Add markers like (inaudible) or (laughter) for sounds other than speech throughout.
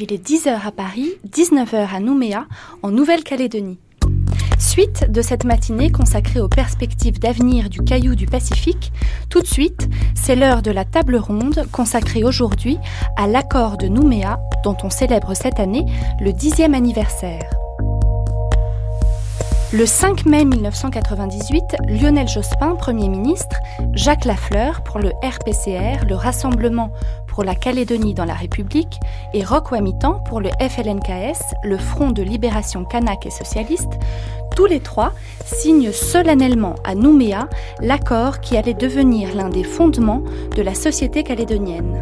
Il est 10h à Paris, 19h à Nouméa, en Nouvelle-Calédonie. Suite de cette matinée consacrée aux perspectives d'avenir du caillou du Pacifique, tout de suite, c'est l'heure de la table ronde consacrée aujourd'hui à l'accord de Nouméa dont on célèbre cette année le dixième anniversaire. Le 5 mai 1998, Lionel Jospin, Premier ministre, Jacques Lafleur pour le RPCR, le Rassemblement pour la Calédonie dans la République, et Roch Wamitan pour le FLNKS, le Front de libération kanak et socialiste, tous les trois signent solennellement à Nouméa l'accord qui allait devenir l'un des fondements de la société calédonienne.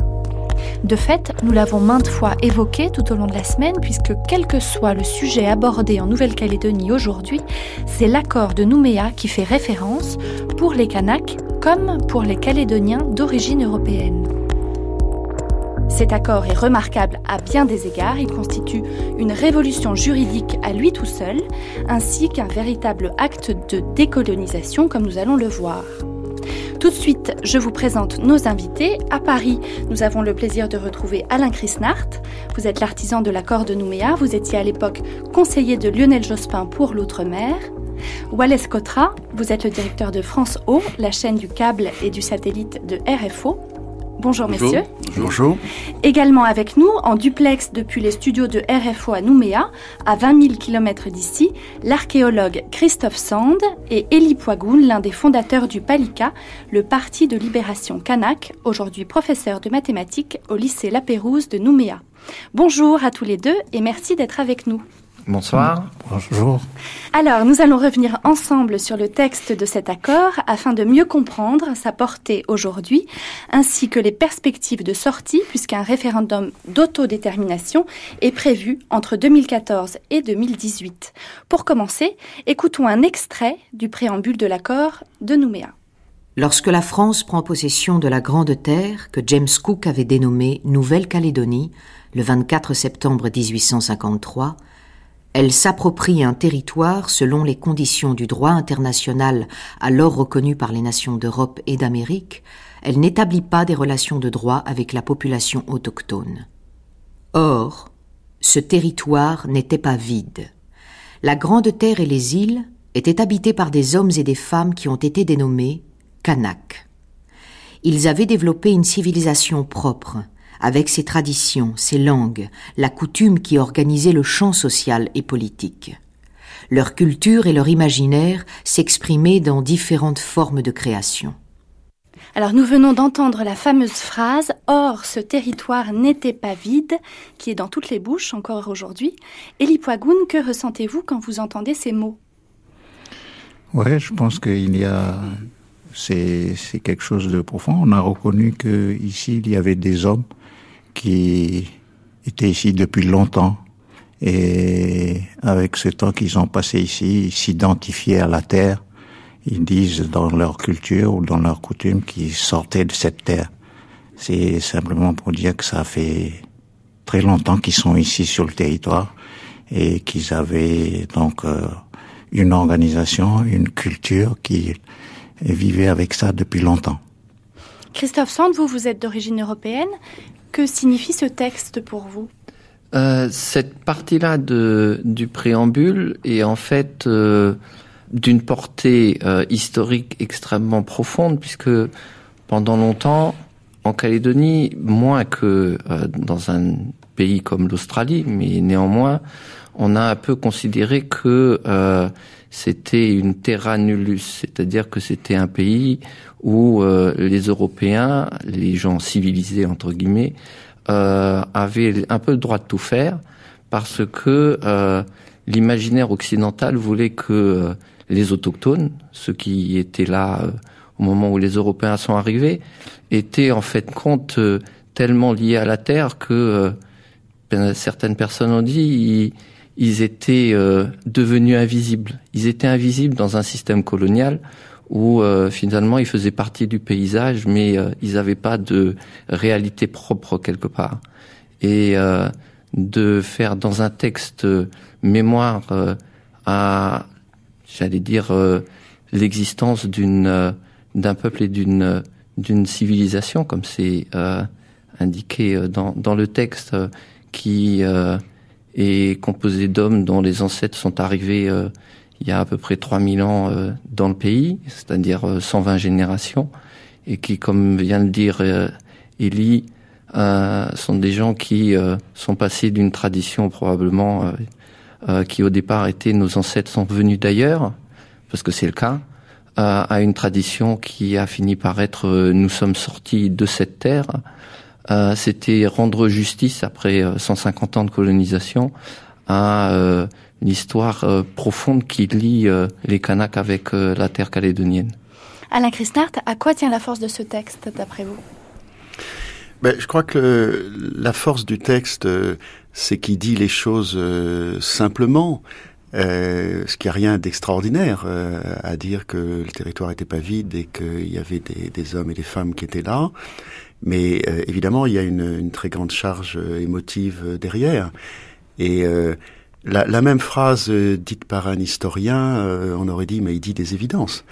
De fait, nous l'avons maintes fois évoqué tout au long de la semaine, puisque quel que soit le sujet abordé en Nouvelle-Calédonie aujourd'hui, c'est l'accord de Nouméa qui fait référence pour les Kanaks comme pour les Calédoniens d'origine européenne. Cet accord est remarquable à bien des égards, il constitue une révolution juridique à lui tout seul, ainsi qu'un véritable acte de décolonisation comme nous allons le voir. Tout de suite, je vous présente nos invités. À Paris, nous avons le plaisir de retrouver Alain Chrisnart. Vous êtes l'artisan de l'accord de Nouméa. Vous étiez à l'époque conseiller de Lionel Jospin pour l'outre-mer. Wallace Cotra, vous êtes le directeur de France O, la chaîne du câble et du satellite de RFO. Bonjour, messieurs. Bonjour. Également avec nous, en duplex depuis les studios de RFO à Nouméa, à 20 000 km d'ici, l'archéologue Christophe Sand et Elie Poigoun, l'un des fondateurs du PALICA, le Parti de libération kanak, aujourd'hui professeur de mathématiques au lycée La Pérouse de Nouméa. Bonjour à tous les deux et merci d'être avec nous. Bonsoir. Bonjour. Alors, nous allons revenir ensemble sur le texte de cet accord afin de mieux comprendre sa portée aujourd'hui, ainsi que les perspectives de sortie, puisqu'un référendum d'autodétermination est prévu entre 2014 et 2018. Pour commencer, écoutons un extrait du préambule de l'accord de Nouméa. Lorsque la France prend possession de la Grande Terre que James Cook avait dénommée Nouvelle-Calédonie le 24 septembre 1853, elle s'approprie un territoire selon les conditions du droit international alors reconnu par les nations d'Europe et d'Amérique, elle n'établit pas des relations de droit avec la population autochtone. Or, ce territoire n'était pas vide. La Grande Terre et les îles étaient habités par des hommes et des femmes qui ont été dénommés Kanaks. Ils avaient développé une civilisation propre, avec ses traditions, ses langues, la coutume qui organisait le champ social et politique. Leur culture et leur imaginaire s'exprimaient dans différentes formes de création. Alors nous venons d'entendre la fameuse phrase Or ce territoire n'était pas vide, qui est dans toutes les bouches encore aujourd'hui. Elie Poigoun, que ressentez-vous quand vous entendez ces mots? Ouais, je pense qu'il y a c'est quelque chose de profond. On a reconnu que ici il y avait des hommes qui étaient ici depuis longtemps et avec ce temps qu'ils ont passé ici, ils s'identifiaient à la terre. Ils disent dans leur culture ou dans leur coutume qu'ils sortaient de cette terre. C'est simplement pour dire que ça fait très longtemps qu'ils sont ici sur le territoire et qu'ils avaient donc euh, une organisation, une culture qui vivait avec ça depuis longtemps. Christophe Sand, vous, vous êtes d'origine européenne. Que signifie ce texte pour vous? Euh, Cette partie-là du préambule est en fait euh, d'une portée euh, historique extrêmement profonde, puisque pendant longtemps, en Calédonie, moins que dans un pays comme l'Australie, mais néanmoins, on a un peu considéré que c'était une terra nullus, c'est-à-dire que c'était un pays où euh, les Européens, les gens civilisés entre guillemets, euh, avaient un peu le droit de tout faire parce que euh, l'imaginaire occidental voulait que les autochtones, ceux qui étaient là au moment où les Européens sont arrivés, étaient en fait compte tellement liés à la terre que ben, certaines personnes ont dit ils étaient euh, devenus invisibles. Ils étaient invisibles dans un système colonial où euh, finalement ils faisaient partie du paysage, mais euh, ils n'avaient pas de réalité propre quelque part. Et de faire dans un texte mémoire à, j'allais dire, l'existence d'une d'un peuple et d'une d'une civilisation, comme c'est indiqué dans, dans le texte, qui est composé d'hommes dont les ancêtres sont arrivés il y a à peu près 3000 ans dans le pays, c'est-à-dire 120 générations, et qui, comme vient de dire Élie, sont des gens qui sont passés d'une tradition probablement qui au départ était nos ancêtres sont venus d'ailleurs, parce que c'est le cas, à une tradition qui a fini par être euh, nous sommes sortis de cette terre. Euh, c'était rendre justice après 150 euh, ans de colonisation à l'histoire profonde qui lie les Kanaks avec la terre calédonienne. Alain Christart, à quoi tient la force de ce texte, d'après vous? Ben, Je crois que la force du texte, c'est qu'il dit les choses simplement. Euh, ce qui a rien d'extraordinaire euh, à dire que le territoire n'était pas vide et qu'il y avait des, des, hommes et des femmes qui étaient là. Mais euh, évidemment, il y a une, une, très grande charge émotive derrière. Et la, la, même phrase dite par un historien, on aurait dit, mais il dit des évidences.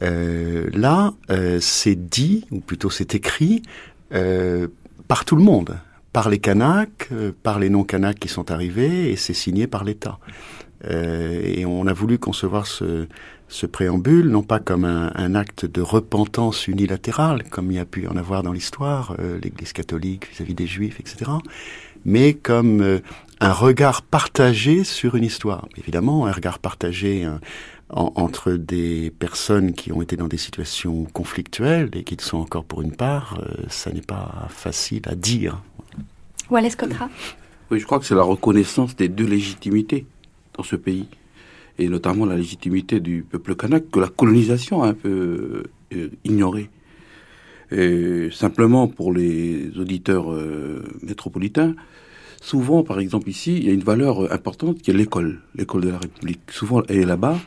là, c'est dit, ou plutôt c'est écrit, par tout le monde par les Kanaks, par les non-Kanaks qui sont arrivés, et c'est signé par l'État. Euh, et on a voulu concevoir ce, préambule, non pas comme un, acte de repentance unilatérale, comme il y a pu en avoir dans l'histoire, euh, l'Église catholique vis-à-vis des Juifs, etc., mais comme euh, un regard partagé sur une histoire. Évidemment, un regard partagé entre des personnes qui ont été dans des situations conflictuelles et qui le sont encore pour une part, ça n'est pas facile à dire. Wallace Cotra Oui, je crois que c'est la reconnaissance des deux légitimités dans ce pays, et notamment la légitimité du peuple kanak que la colonisation a un peu euh, ignoré. Et simplement pour les auditeurs euh, métropolitains, souvent, par exemple ici, il y a une valeur importante qui est l'école, l'école de la République. Souvent, elle est là-bas.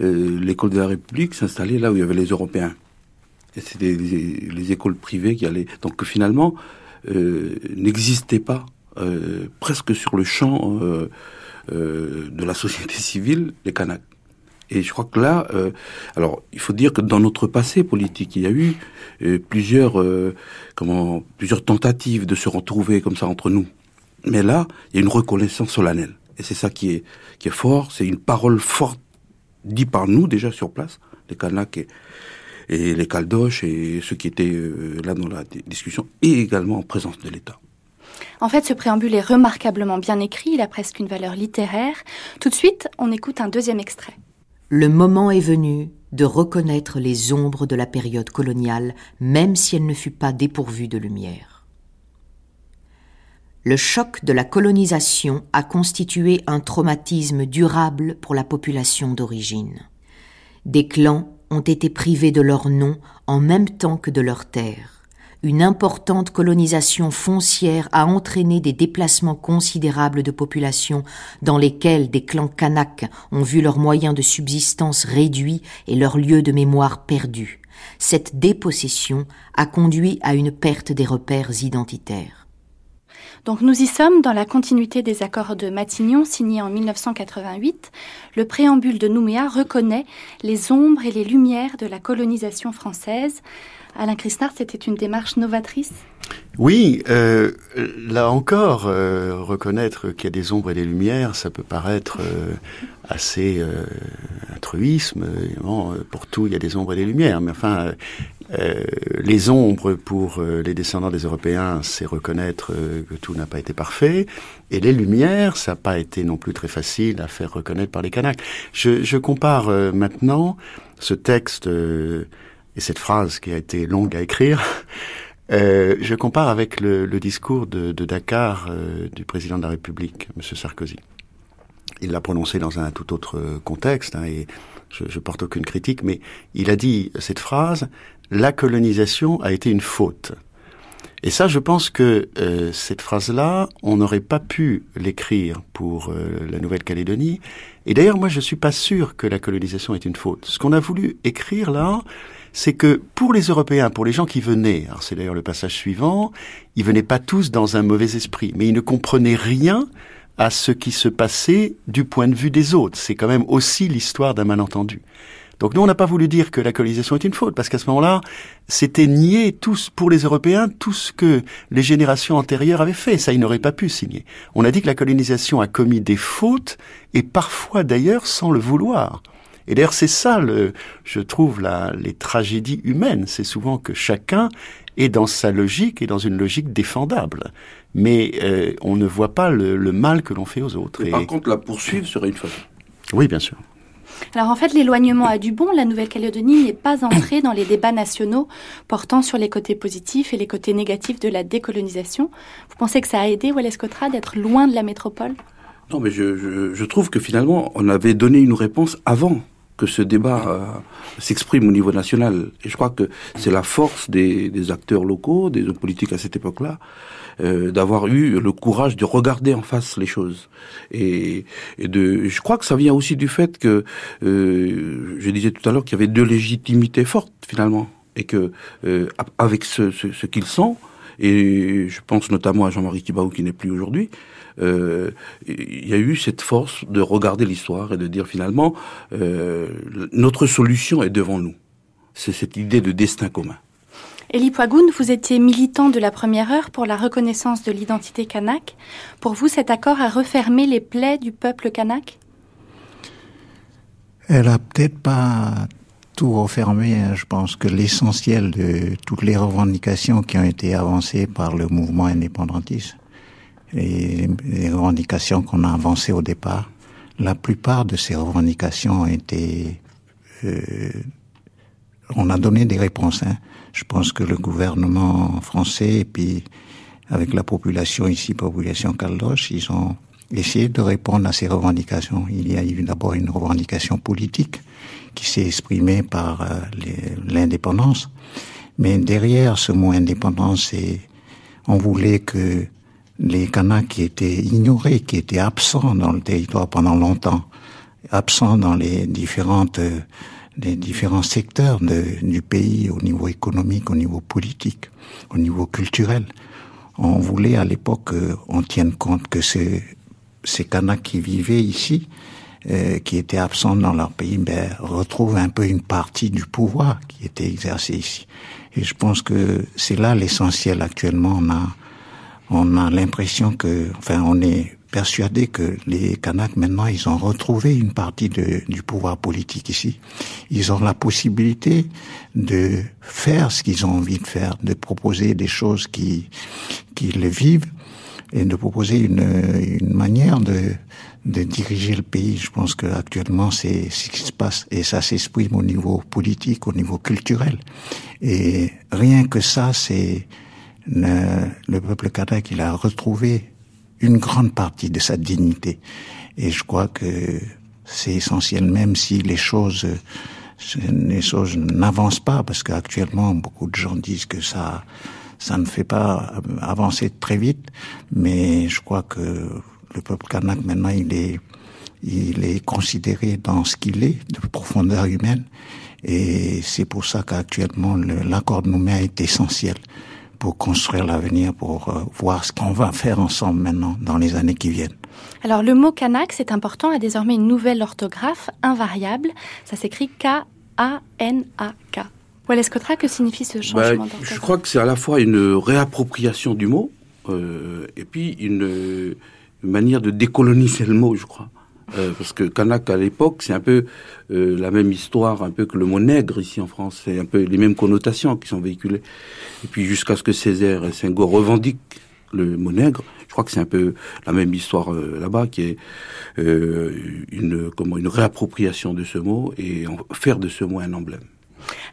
Euh, l'école de la République s'installait là où il y avait les Européens. Et c'était les, les, écoles privées qui allaient. Donc finalement, n'existaient pas presque sur le champ euh, de la société civile, les Kanaks. Et je crois que là, euh, alors il faut dire que dans notre passé politique, il y a eu euh, plusieurs, comment, plusieurs tentatives de se retrouver comme ça entre nous. Mais là, il y a une reconnaissance solennelle. Et c'est ça qui est, qui est fort. C'est une parole forte dite par nous déjà sur place, les Kanaks et, et les Caldoches et ceux qui étaient là dans la discussion, et également en présence de l'État. En fait, ce préambule est remarquablement bien écrit, il a presque une valeur littéraire. Tout de suite, on écoute un deuxième extrait. Le moment est venu de reconnaître les ombres de la période coloniale, même si elle ne fut pas dépourvue de lumière. Le choc de la colonisation a constitué un traumatisme durable pour la population d'origine. Des clans ont été privés de leur nom en même temps que de leurs terres une importante colonisation foncière a entraîné des déplacements considérables de population dans lesquels des clans kanaks ont vu leurs moyens de subsistance réduits et leurs lieux de mémoire perdus. Cette dépossession a conduit à une perte des repères identitaires. Donc nous y sommes dans la continuité des accords de Matignon signés en 1988. Le préambule de Nouméa reconnaît les ombres et les lumières de la colonisation française. Alain Christard, c'était une démarche novatrice? Oui, euh, là encore, euh, reconnaître qu'il y a des ombres et des lumières, ça peut paraître euh, assez euh, altruisme. pour tout, il y a des ombres et des lumières. Mais enfin, les ombres pour les descendants des Européens, c'est reconnaître que tout n'a pas été parfait. Et les lumières, ça n'a pas été non plus très facile à faire reconnaître par les Kanaks. Je, je compare maintenant ce texte et cette phrase qui a été longue à écrire, (laughs) euh, je compare avec le, le discours de, de Dakar euh, du président de la République, M. Sarkozy. Il l'a prononcé dans un tout autre contexte, hein, et je, je porte aucune critique, mais il a dit cette phrase la colonisation a été une faute. Et ça, je pense que euh, cette phrase-là, on n'aurait pas pu l'écrire pour euh, la Nouvelle-Calédonie. Et d'ailleurs, moi, je suis pas sûr que la colonisation est une faute. Ce qu'on a voulu écrire là, c'est que pour les Européens, pour les gens qui venaient, alors c'est d'ailleurs le passage suivant, ils venaient pas tous dans un mauvais esprit, mais ils ne comprenaient rien à ce qui se passait du point de vue des autres. C'est quand même aussi l'histoire d'un malentendu. Donc nous, on n'a pas voulu dire que la colonisation est une faute, parce qu'à ce moment-là, c'était nier tous, pour les Européens, tout ce que les générations antérieures avaient fait. Ça, ils n'auraient pas pu signer. On a dit que la colonisation a commis des fautes, et parfois d'ailleurs sans le vouloir. Et d'ailleurs, c'est ça, le, je trouve, la, les tragédies humaines. C'est souvent que chacun est dans sa logique et dans une logique défendable. Mais euh, on ne voit pas le, le mal que l'on fait aux autres. Et, par contre, la poursuivre serait une faute. Oui, bien sûr. Alors en fait, l'éloignement a du bon. La Nouvelle-Calédonie n'est pas entrée dans les débats nationaux portant sur les côtés positifs et les côtés négatifs de la décolonisation. Vous pensez que ça a aidé Wallace Cotra d'être loin de la métropole? Non, mais je, je, je, trouve que finalement, on avait donné une réponse avant que ce débat euh, s'exprime au niveau national. Et je crois que c'est la force des, acteurs locaux, des hommes politiques à cette époque-là, euh, d'avoir eu le courage de regarder en face les choses. Et, de, je crois que ça vient aussi du fait que, euh, je disais tout à l'heure qu'il y avait deux légitimités fortes finalement, et que avec ce qu'ils sont, et je pense notamment à Jean-Marie Kibaou qui n'est plus aujourd'hui, euh, il y a eu cette force de regarder l'histoire et de dire finalement euh, notre solution est devant nous. C'est cette idée de destin commun. Elie Poigoun, vous étiez militant de la première heure pour la reconnaissance de l'identité kanak. Pour vous, cet accord a refermé les plaies du peuple kanak? Elle a peut-être pas tout refermé. Je pense que l'essentiel de toutes les revendications qui ont été avancées par le mouvement indépendantiste et les revendications qu'on a avancées au départ, la plupart de ces revendications ont été... Euh, on a donné des réponses. Hein. Je pense que le gouvernement français et puis avec la population ici, population caldoche, ils ont essayé de répondre à ces revendications. Il y a eu d'abord une revendication politique qui s'est exprimée par euh, l'indépendance, mais derrière ce mot indépendance, on voulait que les Kanaks qui étaient ignorés, qui étaient absents dans le territoire pendant longtemps, absents dans les différentes les différents secteurs du pays au niveau économique, au niveau politique, au niveau culturel. On voulait à l'époque qu'on tienne compte que ces, ces Kanaks qui vivaient ici, euh, qui étaient absents dans leur pays, ben, retrouvent un peu une partie du pouvoir qui était exercé ici. Et je pense que c'est là l'essentiel actuellement. On a on a l'impression que, enfin, on est persuadé que les Kanaks maintenant, ils ont retrouvé une partie de, du pouvoir politique ici. Ils ont la possibilité de faire ce qu'ils ont envie de faire, de proposer des choses qui, qui le vivent et de proposer une, une manière de, de diriger le pays. Je pense que actuellement c'est ce qui se passe et ça s'exprime au niveau politique, au niveau culturel. Et rien que ça, c'est le, le peuple kanak, il a retrouvé une grande partie de sa dignité. Et je crois que c'est essentiel, même si les choses, les choses n'avancent pas, parce qu'actuellement, beaucoup de gens disent que ça, ça ne fait pas avancer très vite, mais je crois que le peuple kanak, maintenant, il est, il est considéré dans ce qu'il est, de profondeur humaine, et c'est pour ça qu'actuellement, l'accord de Nouméa est essentiel pour construire l'avenir, pour euh, voir ce qu'on va faire ensemble maintenant dans les années qui viennent. Alors le mot Kanak, c'est important, a désormais une nouvelle orthographe invariable. Ça s'écrit K-A-N-A-K. Wallace Cotra, que signifie ce changement bah, Je crois que c'est à la fois une réappropriation du mot euh, et puis une, une manière de décoloniser le mot, je crois. Euh, parce que Kanak à l'époque, c'est un peu euh, la même histoire, un peu que le mot nègre ici en France, c'est un peu les mêmes connotations qui sont véhiculées. Et puis jusqu'à ce que Césaire et Senghor revendiquent le mot nègre, je crois que c'est un peu la même histoire euh, là-bas, qui est euh, une comment une réappropriation de ce mot et en, faire de ce mot un emblème.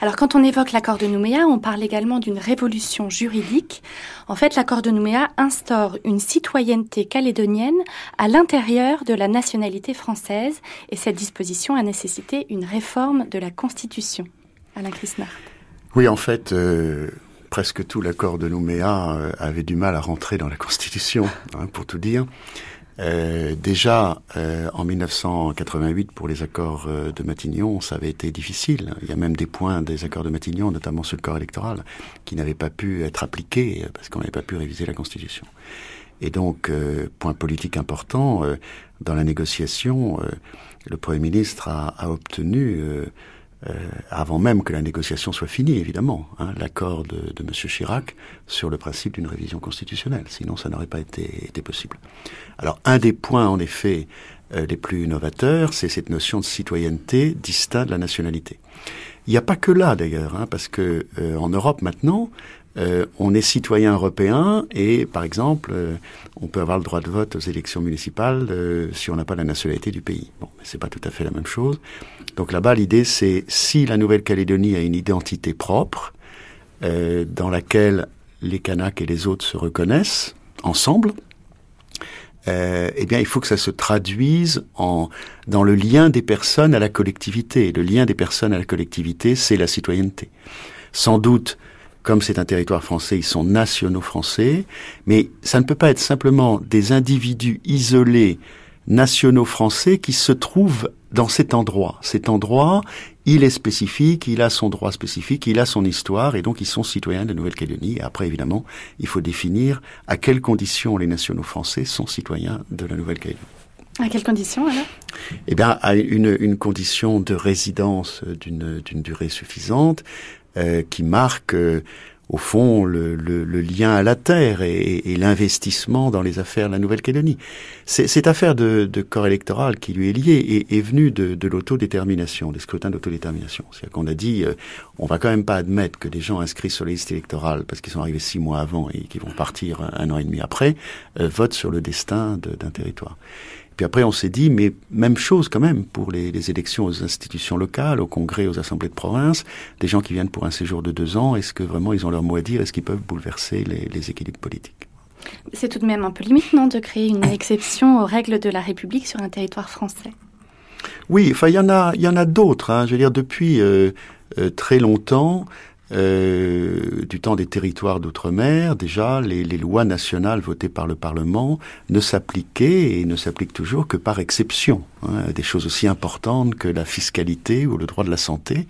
Alors quand on évoque l'accord de Nouméa, on parle également d'une révolution juridique. En fait, l'accord de Nouméa instaure une citoyenneté calédonienne à l'intérieur de la nationalité française et cette disposition a nécessité une réforme de la Constitution. Alain Christnard. Oui, en fait, euh, presque tout l'accord de Nouméa euh, avait du mal à rentrer dans la Constitution, hein, pour tout dire. Euh, déjà, euh, en 1988, pour les accords euh, de Matignon, ça avait été difficile. Il y a même des points des accords de Matignon, notamment sur le corps électoral, qui n'avaient pas pu être appliqués parce qu'on n'avait pas pu réviser la Constitution. Et donc, euh, point politique important, euh, dans la négociation, le Premier ministre a, a obtenu euh, avant même que la négociation soit finie, évidemment, hein, l'accord de, de M. Chirac sur le principe d'une révision constitutionnelle. Sinon, ça n'aurait pas été, été, possible. Alors, un des points, en effet, euh, les plus novateurs, c'est cette notion de citoyenneté distincte de la nationalité. Il n'y a pas que là, d'ailleurs, hein, parce que euh, en Europe maintenant, euh, on est citoyen européen et, par exemple, euh, on peut avoir le droit de vote aux élections municipales euh, si on n'a pas la nationalité du pays. Bon, mais c'est pas tout à fait la même chose. Donc là-bas, l'idée, c'est si la Nouvelle-Calédonie a une identité propre, dans laquelle les Kanaks et les autres se reconnaissent ensemble, eh bien, il faut que ça se traduise en dans le lien des personnes à la collectivité. Le lien des personnes à la collectivité, c'est la citoyenneté. Sans doute comme c'est un territoire français, ils sont nationaux français, mais ça ne peut pas être simplement des individus isolés nationaux français qui se trouvent dans cet endroit. Cet endroit, il est spécifique, il a son droit spécifique, il a son histoire, et donc ils sont citoyens de Nouvelle-Calédonie. Et après, évidemment, il faut définir à quelles conditions les nationaux français sont citoyens de la Nouvelle-Calédonie. À quelles conditions alors? Eh bien, à une, une condition de résidence d'une durée suffisante, euh, qui marque euh, au fond le, le, le, lien à la terre et, et l'investissement dans les affaires de la Nouvelle-Calédonie. Cette affaire de, de, corps électoral qui lui est liée est, est venue de, de l'autodétermination, des scrutins d'autodétermination. C'est-à-dire qu'on a dit, euh, on va quand même pas admettre que des gens inscrits sur les listes électorales, parce qu'ils sont arrivés six mois avant et qui vont partir un, an et demi après, euh, votent sur le destin d'un territoire. Puis après, on s'est dit, mais même chose quand même pour les, les, élections aux institutions locales, au congrès, aux assemblées de province, des gens qui viennent pour un séjour de deux ans, est-ce que vraiment ils ont leur mot à dire? Est-ce qu'ils peuvent bouleverser les, les équilibres politiques? C'est tout de même un peu limite, non, de créer une (coughs) exception aux règles de la République sur un territoire français? Oui, enfin, il y en a, il y en a d'autres. Hein. Je veux dire, depuis euh, euh, très longtemps, euh, du temps des territoires d'outre-mer, déjà, les, les, lois nationales votées par le Parlement ne s'appliquaient et ne s'appliquent toujours que par exception. Hein, des choses aussi importantes que la fiscalité ou le droit de la santé,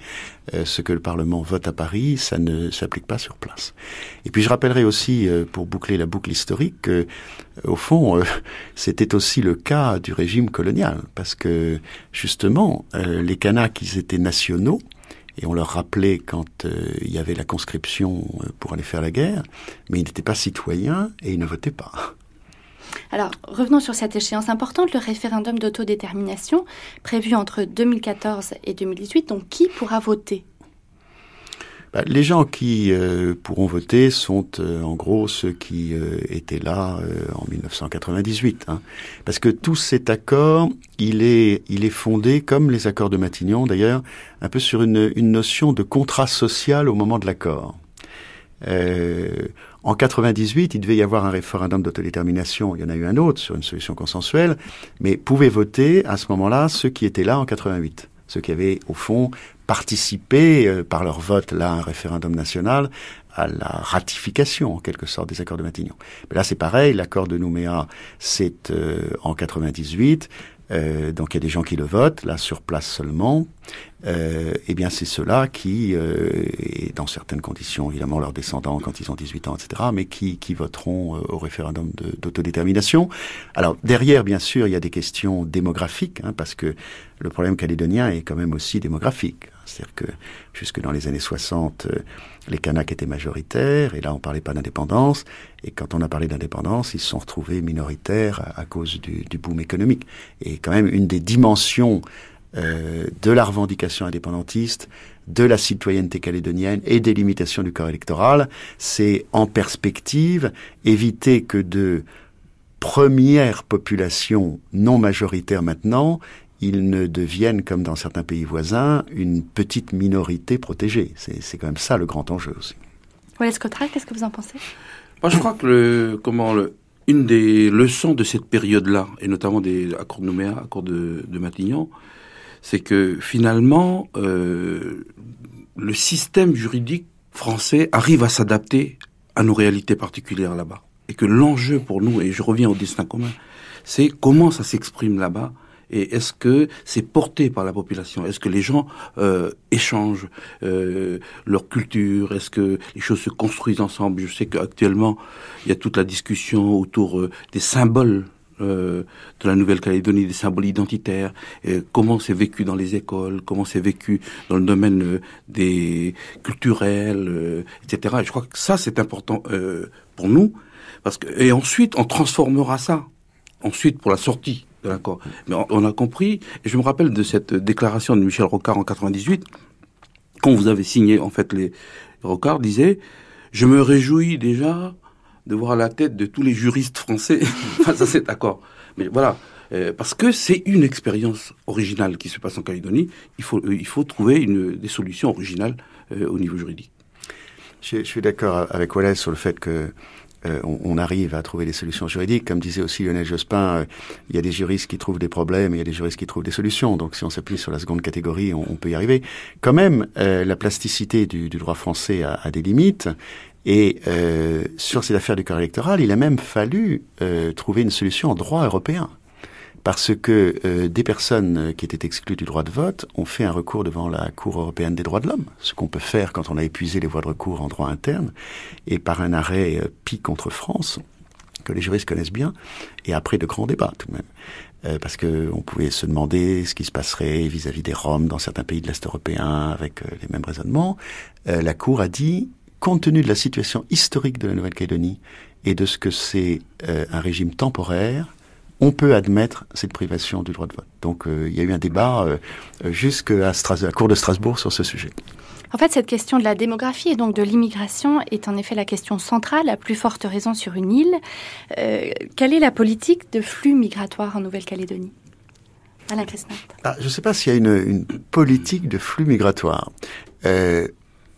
euh, ce que le Parlement vote à Paris, ça ne s'applique pas sur place. Et puis je rappellerai aussi, euh, pour boucler la boucle historique, que au fond, euh, (laughs) c'était aussi le cas du régime colonial, parce que justement, les Kanaks, ils étaient nationaux, et on leur rappelait quand euh, il y avait la conscription pour aller faire la guerre, mais ils n'étaient pas citoyens et ils ne votaient pas. Alors, revenons sur cette échéance importante, le référendum d'autodétermination prévu entre 2014 et 2018. Donc, qui pourra voter? Bah, les gens qui euh, pourront voter sont euh, en gros ceux qui euh, étaient là en 1998, hein. parce que tout cet accord, il est, fondé, comme les accords de Matignon d'ailleurs, un peu sur une, une, notion de contrat social au moment de l'accord. en 98, il devait y avoir un référendum d'autodétermination. Il y en a eu un autre sur une solution consensuelle, mais pouvaient voter à ce moment-là ceux qui étaient là en 88 ceux qui avaient, au fond, participé euh, par leur vote, là, à un référendum national, à la ratification, en quelque sorte, des accords de Matignon. Mais là, c'est pareil, l'accord de Nouméa, c'est euh, en 98, euh, donc il y a des gens qui le votent, là sur place seulement. Euh, eh bien c'est ceux-là qui, euh, et dans certaines conditions, évidemment leurs descendants quand ils ont 18 ans, etc., mais qui, qui voteront euh, au référendum d'autodétermination. Alors derrière, bien sûr, il y a des questions démographiques, hein, parce que le problème calédonien est quand même aussi démographique. C'est-à-dire que jusque dans les années 60, euh, les Kanaks étaient majoritaires, et là on parlait pas d'indépendance, et quand on a parlé d'indépendance, ils se sont retrouvés minoritaires à, cause du, boom économique. Et quand même une des dimensions euh, de la revendication indépendantiste, de la citoyenneté calédonienne et des limitations du corps électoral, c'est en perspective éviter que de premières populations non majoritaires maintenant ils ne deviennent, comme dans certains pays voisins, une petite minorité protégée. C'est quand même ça le grand enjeu aussi. Wallace Cotral, qu'est-ce que vous en pensez? Moi, je crois que le, comment, le, une des leçons de cette période-là, et notamment des accords de Nouméa, accords de, de Matignon, c'est que finalement, euh, le système juridique français arrive à s'adapter à nos réalités particulières là-bas. Et que l'enjeu pour nous, et je reviens au destin commun, c'est comment ça s'exprime là-bas et est-ce que c'est porté par la population? Est-ce que les gens euh, échangent euh, leur culture? Est-ce que les choses se construisent ensemble? Je sais qu'actuellement, il y a toute la discussion autour euh, des symboles de la Nouvelle-Calédonie, des symboles identitaires, comment c'est vécu dans les écoles, comment c'est vécu dans le domaine euh, des culturels, etc. Et je crois que ça c'est important pour nous, et ensuite on transformera ça, ensuite pour la sortie de l'accord. Mais on, a compris, et je me rappelle de cette déclaration de Michel Rocard en 98, quand vous avez signé en fait les Rocard disait, je me réjouis déjà de voir la tête de tous les juristes français (laughs) face à cet accord. Mais voilà, euh, parce que c'est une expérience originale qui se passe en Calédonie. Il faut, euh, trouver des solutions originales euh, au niveau juridique. Je suis d'accord avec Wallace sur le fait que on, on, arrive à trouver des solutions juridiques. Comme disait aussi Lionel Jospin, il y a des juristes qui trouvent des problèmes, et il y a des juristes qui trouvent des solutions. Donc si on s'appuie sur la seconde catégorie, on, on, peut y arriver. Quand même, la plasticité du, du droit français a, a, des limites. Et euh, sur ces affaires du corps électoral, il a même fallu euh, trouver une solution en droit européen. Parce que euh, des personnes qui étaient exclues du droit de vote ont fait un recours devant la Cour européenne des droits de l'homme, ce qu'on peut faire quand on a épuisé les voies de recours en droit interne, et par un arrêt euh, Pi contre France, que les juristes connaissent bien, et après de grands débats tout de même. Euh, parce que on pouvait se demander ce qui se passerait vis-à-vis -vis des Roms dans certains pays de l'Est européen avec les mêmes raisonnements. la Cour a dit compte tenu de la situation historique de la Nouvelle-Calédonie et de ce que c'est euh, un régime temporaire, on peut admettre cette privation du droit de vote. Donc euh, il y a eu un débat euh, jusqu'à la Cour de Strasbourg sur ce sujet. En fait, cette question de la démographie et donc de l'immigration est en effet la question centrale, à plus forte raison sur une île. quelle est la politique de flux migratoire en Nouvelle-Calédonie? Alain ah, Je ne sais pas s'il y a une, une, politique de flux migratoire. Euh,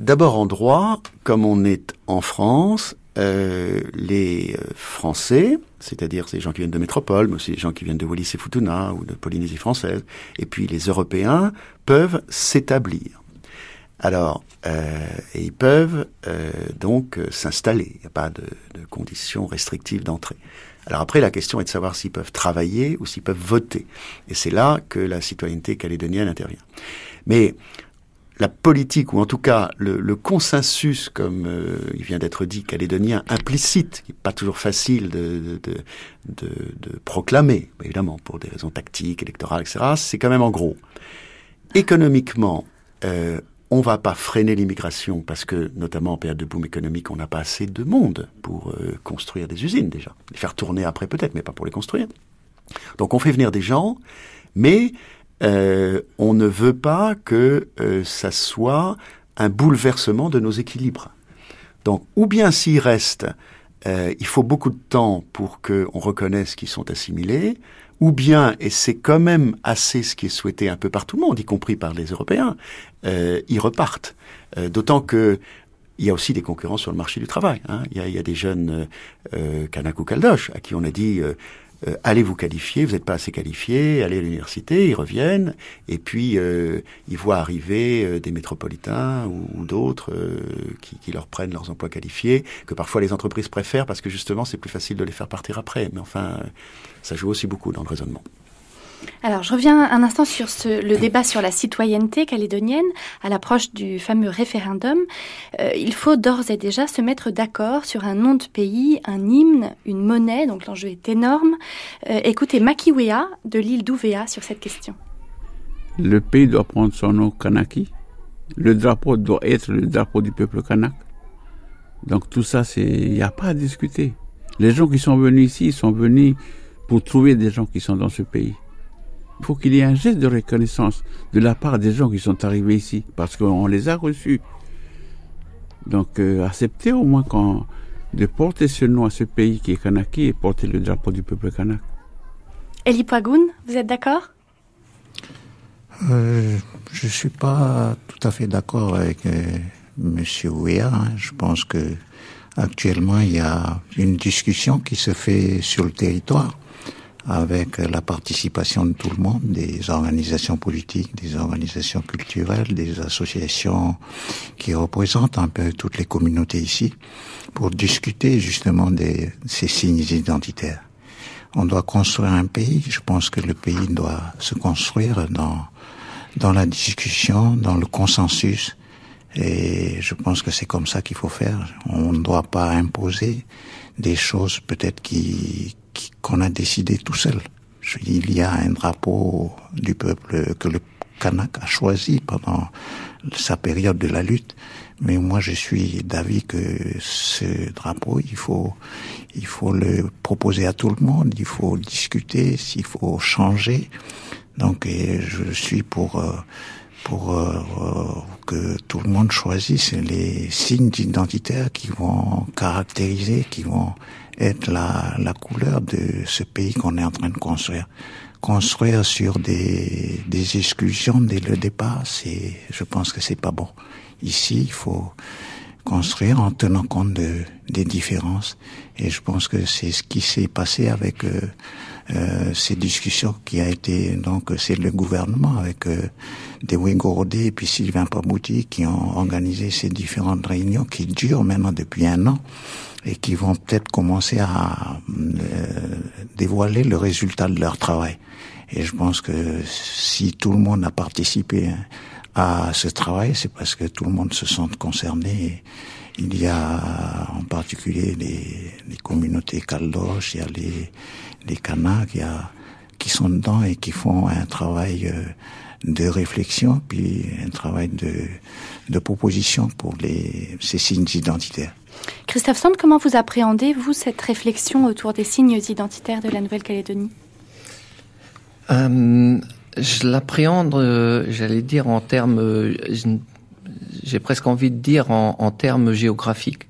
D'abord en droit, comme on est en France, euh, les euh, Français, c'est-à-dire ces gens qui viennent de métropole, mais aussi les gens qui viennent de Wallis et Futuna ou de Polynésie française, et puis les Européens peuvent s'établir. Alors, euh, et ils peuvent euh, donc euh, s'installer. Il n'y a pas de, de conditions restrictives d'entrée. Alors après, la question est de savoir s'ils peuvent travailler ou s'ils peuvent voter. Et c'est là que la citoyenneté calédonienne intervient. Mais la politique, ou en tout cas le, consensus, comme euh, il vient d'être dit, calédonien, implicite, qui n'est pas toujours facile de, de, proclamer, évidemment, pour des raisons tactiques, électorales, etc., c'est quand même en gros. Économiquement, euh, on va pas freiner l'immigration parce que, notamment en période de boom économique, on n'a pas assez de monde pour euh, construire des usines déjà. Les faire tourner après peut-être, mais pas pour les construire. Donc on fait venir des gens, mais euh, on ne veut pas que euh, ça soit un bouleversement de nos équilibres. Donc, ou bien s'il reste, euh, il faut beaucoup de temps pour qu'on reconnaisse qu'ils sont assimilés, ou bien, et c'est quand même assez ce qui est souhaité un peu par tout le monde, y compris par les Européens, ils repartent. D'autant que il y a aussi des concurrents sur le marché du travail. Hein. Il, y a, il, y a, des jeunes euh, Kanak Kaldosh à qui on a dit euh, allez vous qualifier, vous n'êtes pas assez qualifié, allez à l'université, ils reviennent, et puis euh, ils voient arriver euh, des métropolitains ou, d'autres qui, qui, leur prennent leurs emplois qualifiés, que parfois les entreprises préfèrent parce que justement c'est plus facile de les faire partir après. Mais enfin, ça joue aussi beaucoup dans le raisonnement. Alors, je reviens un instant sur ce, le débat sur la citoyenneté calédonienne à l'approche du fameux référendum. Euh, il faut d'ores et déjà se mettre d'accord sur un nom de pays, un hymne, une monnaie, donc l'enjeu est énorme. Euh, écoutez Makiwea de l'île d'Ouvéa sur cette question. Le pays doit prendre son nom Kanaki. Le drapeau doit être le drapeau du peuple kanak. Donc tout ça, il n'y a pas à discuter. Les gens qui sont venus ici, sont venus pour trouver des gens qui sont dans ce pays. Il faut qu'il y ait un geste de reconnaissance de la part des gens qui sont arrivés ici, parce qu'on les a reçus. Donc, euh, accepter au moins quand, de porter ce nom à ce pays qui est Kanaki et porter le drapeau du peuple kanak. Elie Pagoun, vous êtes d'accord? Euh, Je ne suis pas tout à fait d'accord avec euh, M. Ouéa. Hein. Je pense que actuellement, il y a une discussion qui se fait sur le territoire avec la participation de tout le monde, des organisations politiques, des organisations culturelles, des associations qui représentent un peu toutes les communautés ici, pour discuter justement de ces signes identitaires. On doit construire un pays. Je pense que le pays doit se construire dans dans la discussion, dans le consensus. Et je pense que c'est comme ça qu'il faut faire. On ne doit pas imposer des choses peut-être qui qu'on a décidé tout seul. Il y a un drapeau du peuple que le Kanak a choisi pendant sa période de la lutte. Mais moi, je suis d'avis que ce drapeau, il faut, il faut le proposer à tout le monde, il faut discuter, s'il faut changer. Donc, je suis pour, euh, pour euh, que tout le monde choisisse les signes identitaires qui vont caractériser, qui vont être la, la couleur de ce pays qu'on est en train de construire. Construire sur des, des exclusions dès le départ, c'est, je pense que c'est pas bon. Ici, il faut construire en tenant compte de, des différences. Et je pense que c'est ce qui s'est passé avec euh, euh, ces discussions qui a été donc c'est le gouvernement avec euh, des Gorodé et puis Sylvain Pabouti qui ont organisé ces différentes réunions qui durent maintenant depuis un an et qui vont peut-être commencer à euh, dévoiler le résultat de leur travail. Et je pense que si tout le monde a participé à ce travail, c'est parce que tout le monde se sent concerné. Il y a en particulier les, les communautés caldoches, il y a les, les a, qui sont dedans et qui font un travail euh, de réflexion, puis un travail de, de proposition pour les, ces signes identitaires. Christophe Sand, comment vous appréhendez, vous, cette réflexion autour des signes identitaires de la Nouvelle-Calédonie? Euh, Je l'appréhende, euh, j'allais dire, en termes, euh, j'ai presque envie de dire en, en termes géographiques.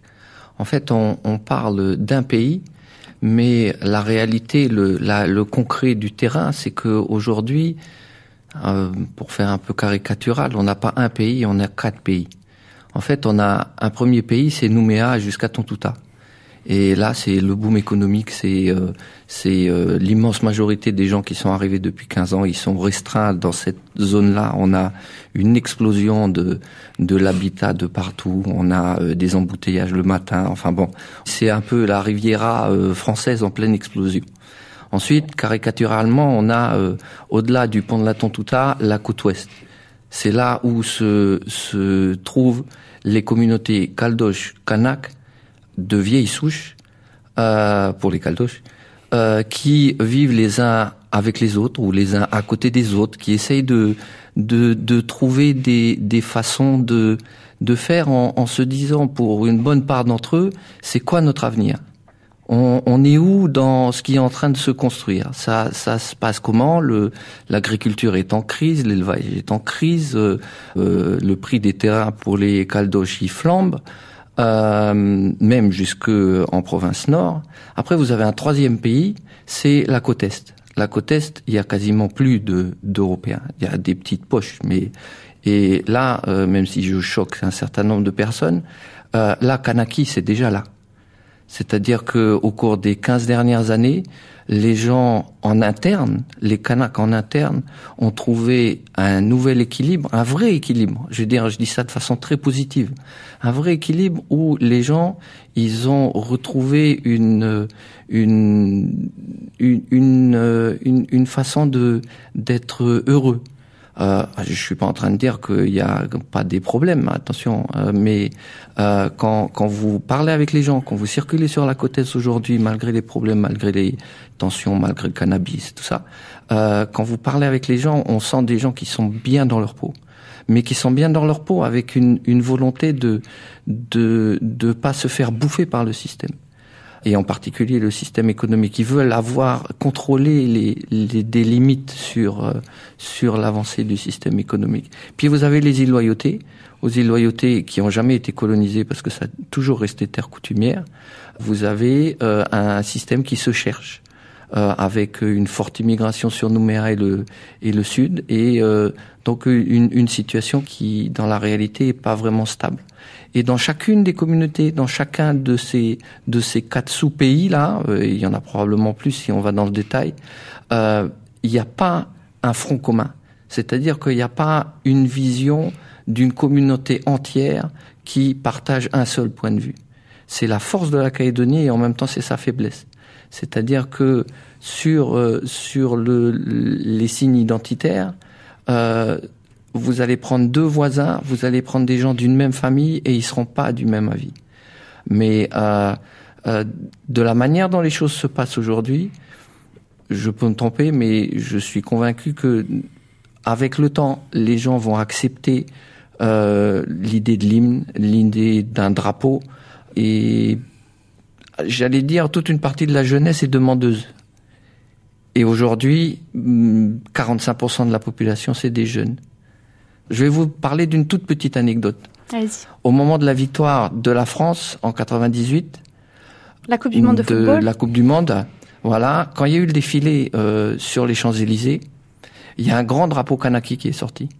En fait, on, on parle d'un pays, mais la réalité, le, la, le concret du terrain, c'est que aujourd'hui, euh, pour faire un peu caricatural, on n'a pas un pays, on a quatre pays. En fait, on a un premier pays, c'est Nouméa jusqu'à Tontouta. Et là, c'est le boom économique, c'est euh, euh, l'immense majorité des gens qui sont arrivés depuis 15 ans, ils sont restreints dans cette zone-là. On a une explosion de de l'habitat de partout. On a euh, des embouteillages le matin. Enfin bon, c'est un peu la Riviera française en pleine explosion. Ensuite, caricaturalement, on a au-delà du pont de la Tontouta la côte ouest. C'est là où se, se trouvent les communautés Caldoche, Kanak, de vieilles souches, euh, pour les Caldoches, euh, qui vivent les uns avec les autres ou les uns à côté des autres, qui essayent de, de, de trouver des, des façons de, de faire en, en se disant pour une bonne part d'entre eux, c'est quoi notre avenir? On, on, est où dans ce qui est en train de se construire? Ça, ça se passe comment? Le l'agriculture est en crise, l'élevage est en crise, euh, euh le prix des terrains pour les caldoches flambe, euh, même jusque en province nord. Après, vous avez un troisième pays, c'est la côte est. La côte est, il y a quasiment plus de d'Européens. Il y a des petites poches, mais et là, euh, même si je choque un certain nombre de personnes, euh, là, Kanaki, c'est déjà là. C'est-à-dire que au cours des 15 dernières années, les gens en interne, les Kanaks en interne, ont trouvé un nouvel équilibre, un vrai équilibre. Je veux dire, je dis ça de façon très positive, un vrai équilibre où les gens, ils ont retrouvé une une une une, une, une façon de d'être heureux. Euh, je suis pas en train de dire qu'il n'y a pas des problèmes, attention, euh, mais euh, quand, quand vous parlez avec les gens, quand vous circulez sur la côte est aujourd'hui, malgré les problèmes, malgré les tensions, malgré le cannabis, tout ça, euh, quand vous parlez avec les gens, on sent des gens qui sont bien dans leur peau mais qui sont bien dans leur peau avec une, une volonté de de de pas se faire bouffer par le système et en particulier le système économique. Ils veulent avoir contrôlé les, les des limites sur euh, sur l'avancée du système économique. Puis vous avez les îles loyautés, aux îles loyautés qui ont jamais été colonisées parce que ça a toujours resté terre coutumière. Vous avez euh, un système qui se cherche. Euh, avec une forte immigration sur Nouméa et le et le sud et euh, donc une, une situation qui dans la réalité est pas vraiment stable. Et dans chacune des communautés, dans chacun de ces de ces quatre sous-pays là, euh, il y en a probablement plus si on va dans le détail, euh, il n'y a pas un front commun. C'est-à-dire qu'il n'y a pas une vision d'une communauté entière qui partage un seul point de vue. C'est la force de la Calédonie et en même temps c'est sa faiblesse. C'est-à-dire que sur euh, sur le, les signes identitaires, euh, vous allez prendre deux voisins, vous allez prendre des gens d'une même famille et ils seront pas du même avis. Mais euh, Euh, de la manière dont les choses se passent aujourd'hui, je peux me tromper, mais je suis convaincu que avec le temps, les gens vont accepter euh, l'idée de l'hymne, l'idée d'un drapeau, et j'allais dire toute une partie de la jeunesse est demandeuse. Et aujourd'hui, 45% de la population, c'est des jeunes. Je vais vous parler d'une toute petite anecdote. Au moment de la victoire de la France en 98, la Coupe du Monde de, football, la Coupe du Monde, voilà, quand il y a eu le défilé euh, sur les Champs Élysées, il y a un grand drapeau Kanaki qui est sorti. (laughs)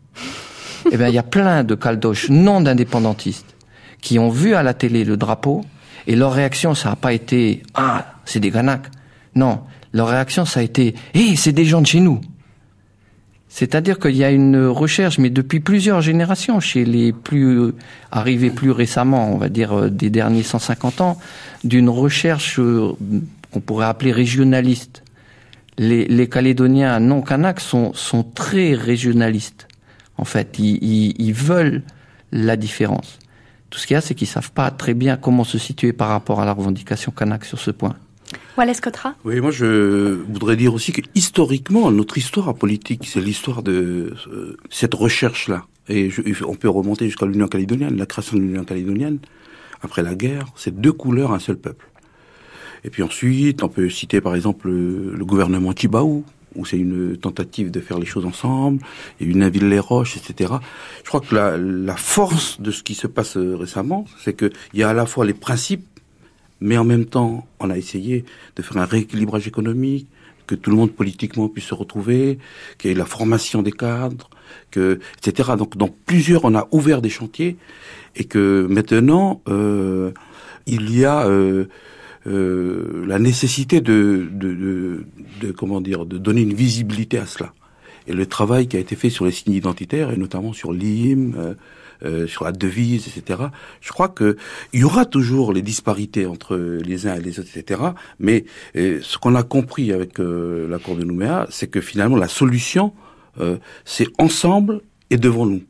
Eh bien, il y a plein de caldoches non indépendantistes qui ont vu à la télé le drapeau et leur réaction, ça n'a pas été ah c'est des Kanaks. Non, leur réaction, ça a été hé, c'est des gens de chez nous. C'est-à-dire qu'il y a une recherche, mais depuis plusieurs générations, chez les plus arrivés plus récemment, on va dire euh, des derniers 150 ans, d'une recherche euh, qu'on pourrait appeler régionaliste. Les, Calédoniens non kanaks sont, sont très régionalistes. En fait, ils, ils, veulent la différence. Tout ce qu'il y a, c'est qu'ils savent pas très bien comment se situer par rapport à la revendication kanak sur ce point. Wallace Cotra Oui, moi je voudrais dire aussi que historiquement, notre histoire politique, c'est l'histoire de euh, cette recherche-là. Et on peut remonter jusqu'à l'Union calédonienne, la création de l'Union calédonienne, après la guerre, c'est deux couleurs, un seul peuple. Et puis ensuite, on peut citer par exemple le, gouvernement Tibaou, où c'est une tentative de faire les choses ensemble, et une ville les roches, etc. Je crois que la, la force de ce qui se passe récemment, c'est qu'il y a à la fois les principes mais en même temps, on a essayé de faire un rééquilibrage économique, que tout le monde politiquement puisse se retrouver, qu'il y ait la formation des cadres, que etc. Donc, donc plusieurs, on a ouvert des chantiers et que maintenant euh, il y a euh, euh, la nécessité de, de, de, de, comment dire de donner une visibilité à cela. Et le travail qui a été fait sur les signes identitaires et notamment sur l'hymne, euh, euh, sur la devise, etc. Je crois que il y aura toujours les disparités entre les uns et les autres, etc. Mais euh, ce qu'on a compris avec euh, l'accord de Nouméa, c'est que finalement la solution, c'est ensemble et devant nous.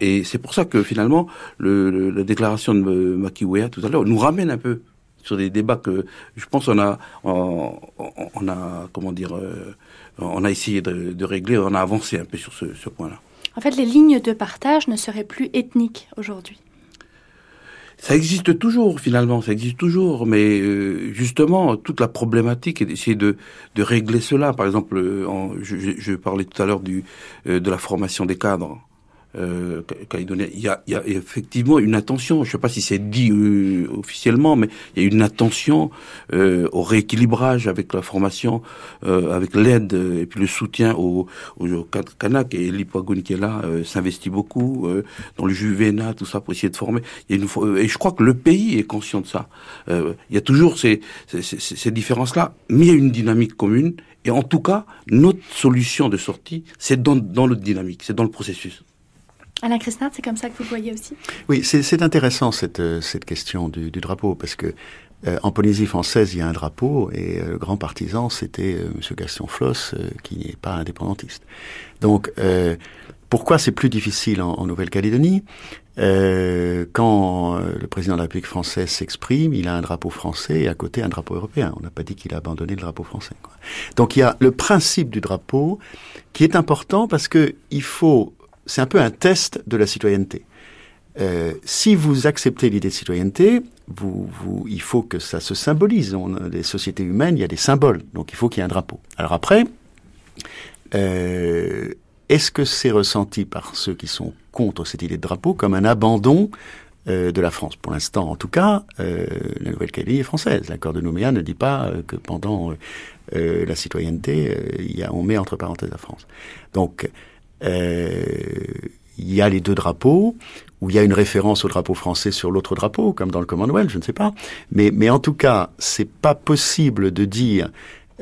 et c'est pour ça que finalement, le, la déclaration de Makiwea tout à l'heure nous ramène un peu sur des débats que je pense on a on, on a comment dire on a essayé de, de, régler, on a avancé un peu sur ce, ce point-là. En fait, les lignes de partage ne seraient plus ethniques aujourd'hui. Ça existe toujours finalement, ça existe toujours, mais euh, justement toute la problématique est d'essayer de, régler cela. Par exemple, en, je, parlais tout à l'heure euh, de la formation des cadres euh, il y, a, il y, a, effectivement une attention, je ne sais pas si c'est dit euh, officiellement, mais il y a une attention euh, au rééquilibrage avec la formation, euh, avec l'aide et puis le soutien aux, aux Kanak et l'Ipoagoun qui est là s'investit beaucoup dans le Juvena, tout ça pour essayer de former. Il y a une, et je crois que le pays est conscient de ça. il y a toujours ces, ces, ces différences-là, mais il y a une dynamique commune. Et en tout cas, notre solution de sortie, c'est dans, dans le dynamique, c'est dans le processus. Alain Christin, c'est comme ça que vous le voyez aussi? Oui, c'est intéressant cette, euh, cette question du, du drapeau, parce que euh, en Polynésie française, il y a un drapeau, et euh, le grand partisan, c'était euh, M. Gaston Floss, qui n'est pas indépendantiste. Donc, pourquoi c'est plus difficile en, en Nouvelle-Calédonie? Quand le président de la République française s'exprime, il a un drapeau français et à côté un drapeau européen. On n'a pas dit qu'il a abandonné le drapeau français. Quoi. Donc, il y a le principe du drapeau qui est important parce que il faut c'est un peu un test de la citoyenneté. Euh, si vous acceptez l'idée de citoyenneté, il faut que ça se symbolise. On, les sociétés humaines, il y a des symboles, donc il faut qu'il y ait un drapeau. Alors après, euh, est-ce que c'est ressenti par ceux qui sont contre cette idée de drapeau comme un abandon euh, de la France? Pour l'instant, en tout cas, la Nouvelle-Calédonie est française. L'accord de Nouméa ne dit pas que pendant la citoyenneté, on met entre parenthèses la France. Donc, il y a les deux drapeaux, ou il y a une référence au drapeau français sur l'autre drapeau, comme dans le Commonwealth, je ne sais pas. Mais, mais en tout cas, c'est pas possible de dire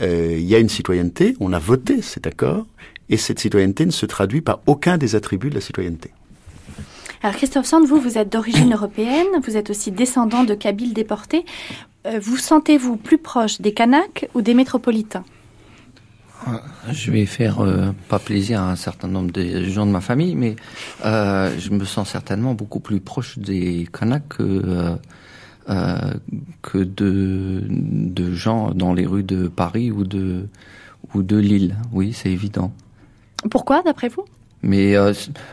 euh, il y a une citoyenneté, on a voté cet accord, et cette citoyenneté ne se traduit par aucun des attributs de la citoyenneté. Alors Christophe Sand, vous, vous êtes d'origine européenne, vous êtes aussi descendant de Kabyles déportés. Euh, vous sentez-vous plus proche des Kanaks ou des métropolitains? Je vais faire euh, pas plaisir à un certain nombre de gens de ma famille, mais euh, je me sens certainement beaucoup plus proche des Kanaks que que de, de gens dans les rues de Paris ou de, ou de Lille. Oui, c'est évident. Pourquoi, d'après vous? Mais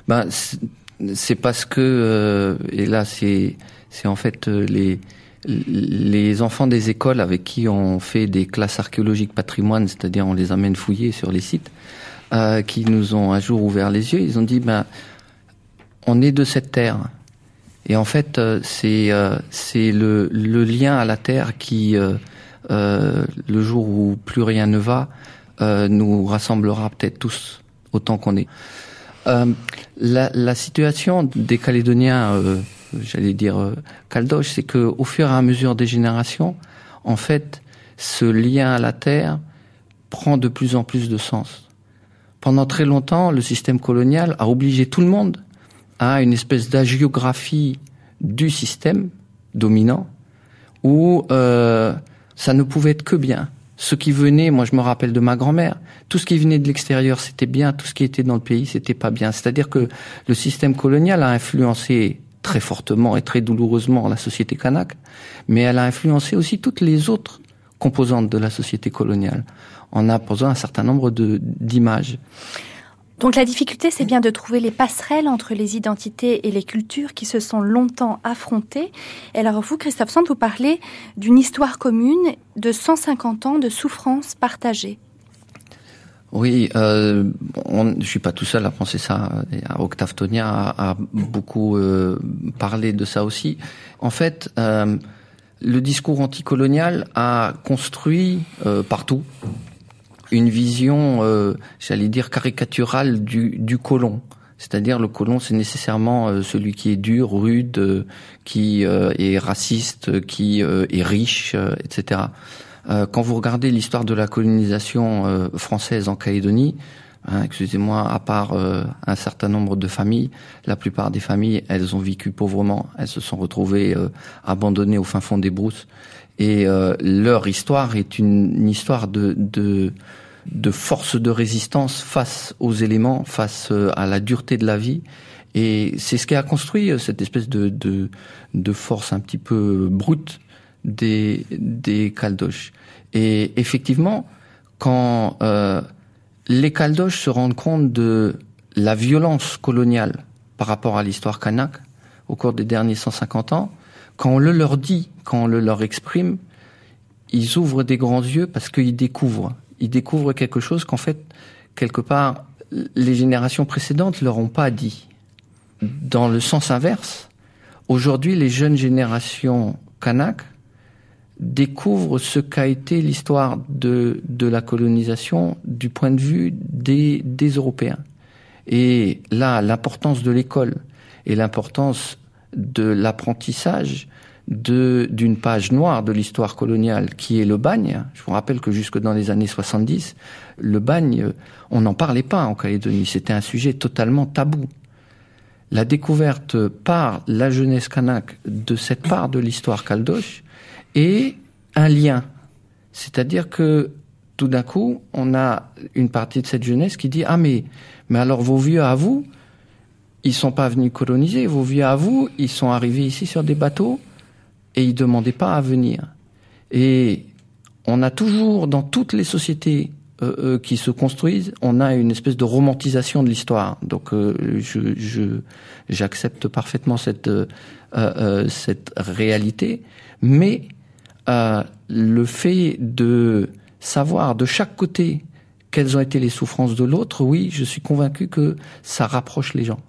ben, c'est parce que, et là c'est c'est en fait les les enfants des écoles avec qui on fait des classes archéologiques patrimoine, c'est-à-dire on les amène fouiller sur les sites, euh, qui nous ont un jour ouvert les yeux, ils ont dit ben on est de cette terre. Et en fait, euh, c'est euh, c'est le, le, lien à la terre qui, euh, le jour où plus rien ne va, nous rassemblera peut-être tous autant qu'on est. La, la, situation des Calédoniens j'allais dire euh, Caldoche, c'est que au fur et à mesure des générations, en fait, ce lien à la terre prend de plus en plus de sens. Pendant très longtemps, le système colonial a obligé tout le monde à une espèce d'agiographie du système dominant, où euh, ça ne pouvait être que bien. Ce qui venait, moi je me rappelle de ma grand-mère, tout ce qui venait de l'extérieur c'était bien, tout ce qui était dans le pays c'était pas bien. C'est-à-dire que le système colonial a influencé très fortement et très douloureusement la société kanak, mais elle a influencé aussi toutes les autres composantes de la société coloniale en imposant un certain nombre d'images. Donc la difficulté, c'est bien de trouver les passerelles entre les identités et les cultures qui se sont longtemps affrontées. Et alors vous, Christophe Sand, vous parlez d'une histoire commune de 150 ans de souffrance partagée. Oui, euh, on, je suis pas tout seul à penser ça. Octave Tonia a, beaucoup euh, parlé de ça aussi. En fait, euh, le discours anticolonial a construit euh, partout une vision, euh, j'allais dire caricaturale du, du colon. C'est-à-dire le colon, c'est nécessairement celui qui est dur, rude, qui est raciste, qui est riche, etc. Euh, quand vous regardez l'histoire de la colonisation euh, française en Calédonie, hein, excusez-moi, à part euh, un certain nombre de familles, la plupart des familles, elles ont vécu pauvrement, elles se sont retrouvées abandonnées au fin fond des brousses, et leur histoire est une, histoire de, de de force de résistance face aux éléments, face à la dureté de la vie. Et c'est ce qui a construit cette espèce de, de, de force un petit peu brute des, des Caldoches. Et effectivement, quand euh, les Caldoches se rendent compte de la violence coloniale par rapport à l'histoire kanak au cours des derniers 150 ans, quand on le leur dit, quand on le leur exprime, ils ouvrent des grands yeux parce qu'ils découvrent. Ils découvrent quelque chose qu'en fait, quelque part, les générations précédentes leur ont pas dit. Dans le sens inverse, aujourd'hui, les jeunes générations kanak découvre ce qu'a été l'histoire de, de la colonisation du point de vue des, des Européens. Et là, l'importance de l'école et l'importance de l'apprentissage d'une page noire de l'histoire coloniale qui est le bagne. Je vous rappelle que jusque dans les années 70, le bagne, on n'en parlait pas en Calédonie, c'était un sujet totalement tabou. La découverte par la jeunesse kanak de cette part de l'histoire caldoche et un lien. C'est-à-dire que tout d'un coup, on a une partie de cette jeunesse qui dit ah mais mais alors vos vieux à vous, ils sont pas venus coloniser, vos vieux à vous, ils sont arrivés ici sur des bateaux et ils demandaient pas à venir. Et on a toujours dans toutes les sociétés euh, euh, qui se construisent, on a une espèce de romantisation de l'histoire. Donc euh, je j'accepte parfaitement cette cette réalité, mais euh, le fait de savoir de chaque côté quelles ont été les souffrances de l'autre, oui, je suis convaincu que ça rapproche les gens.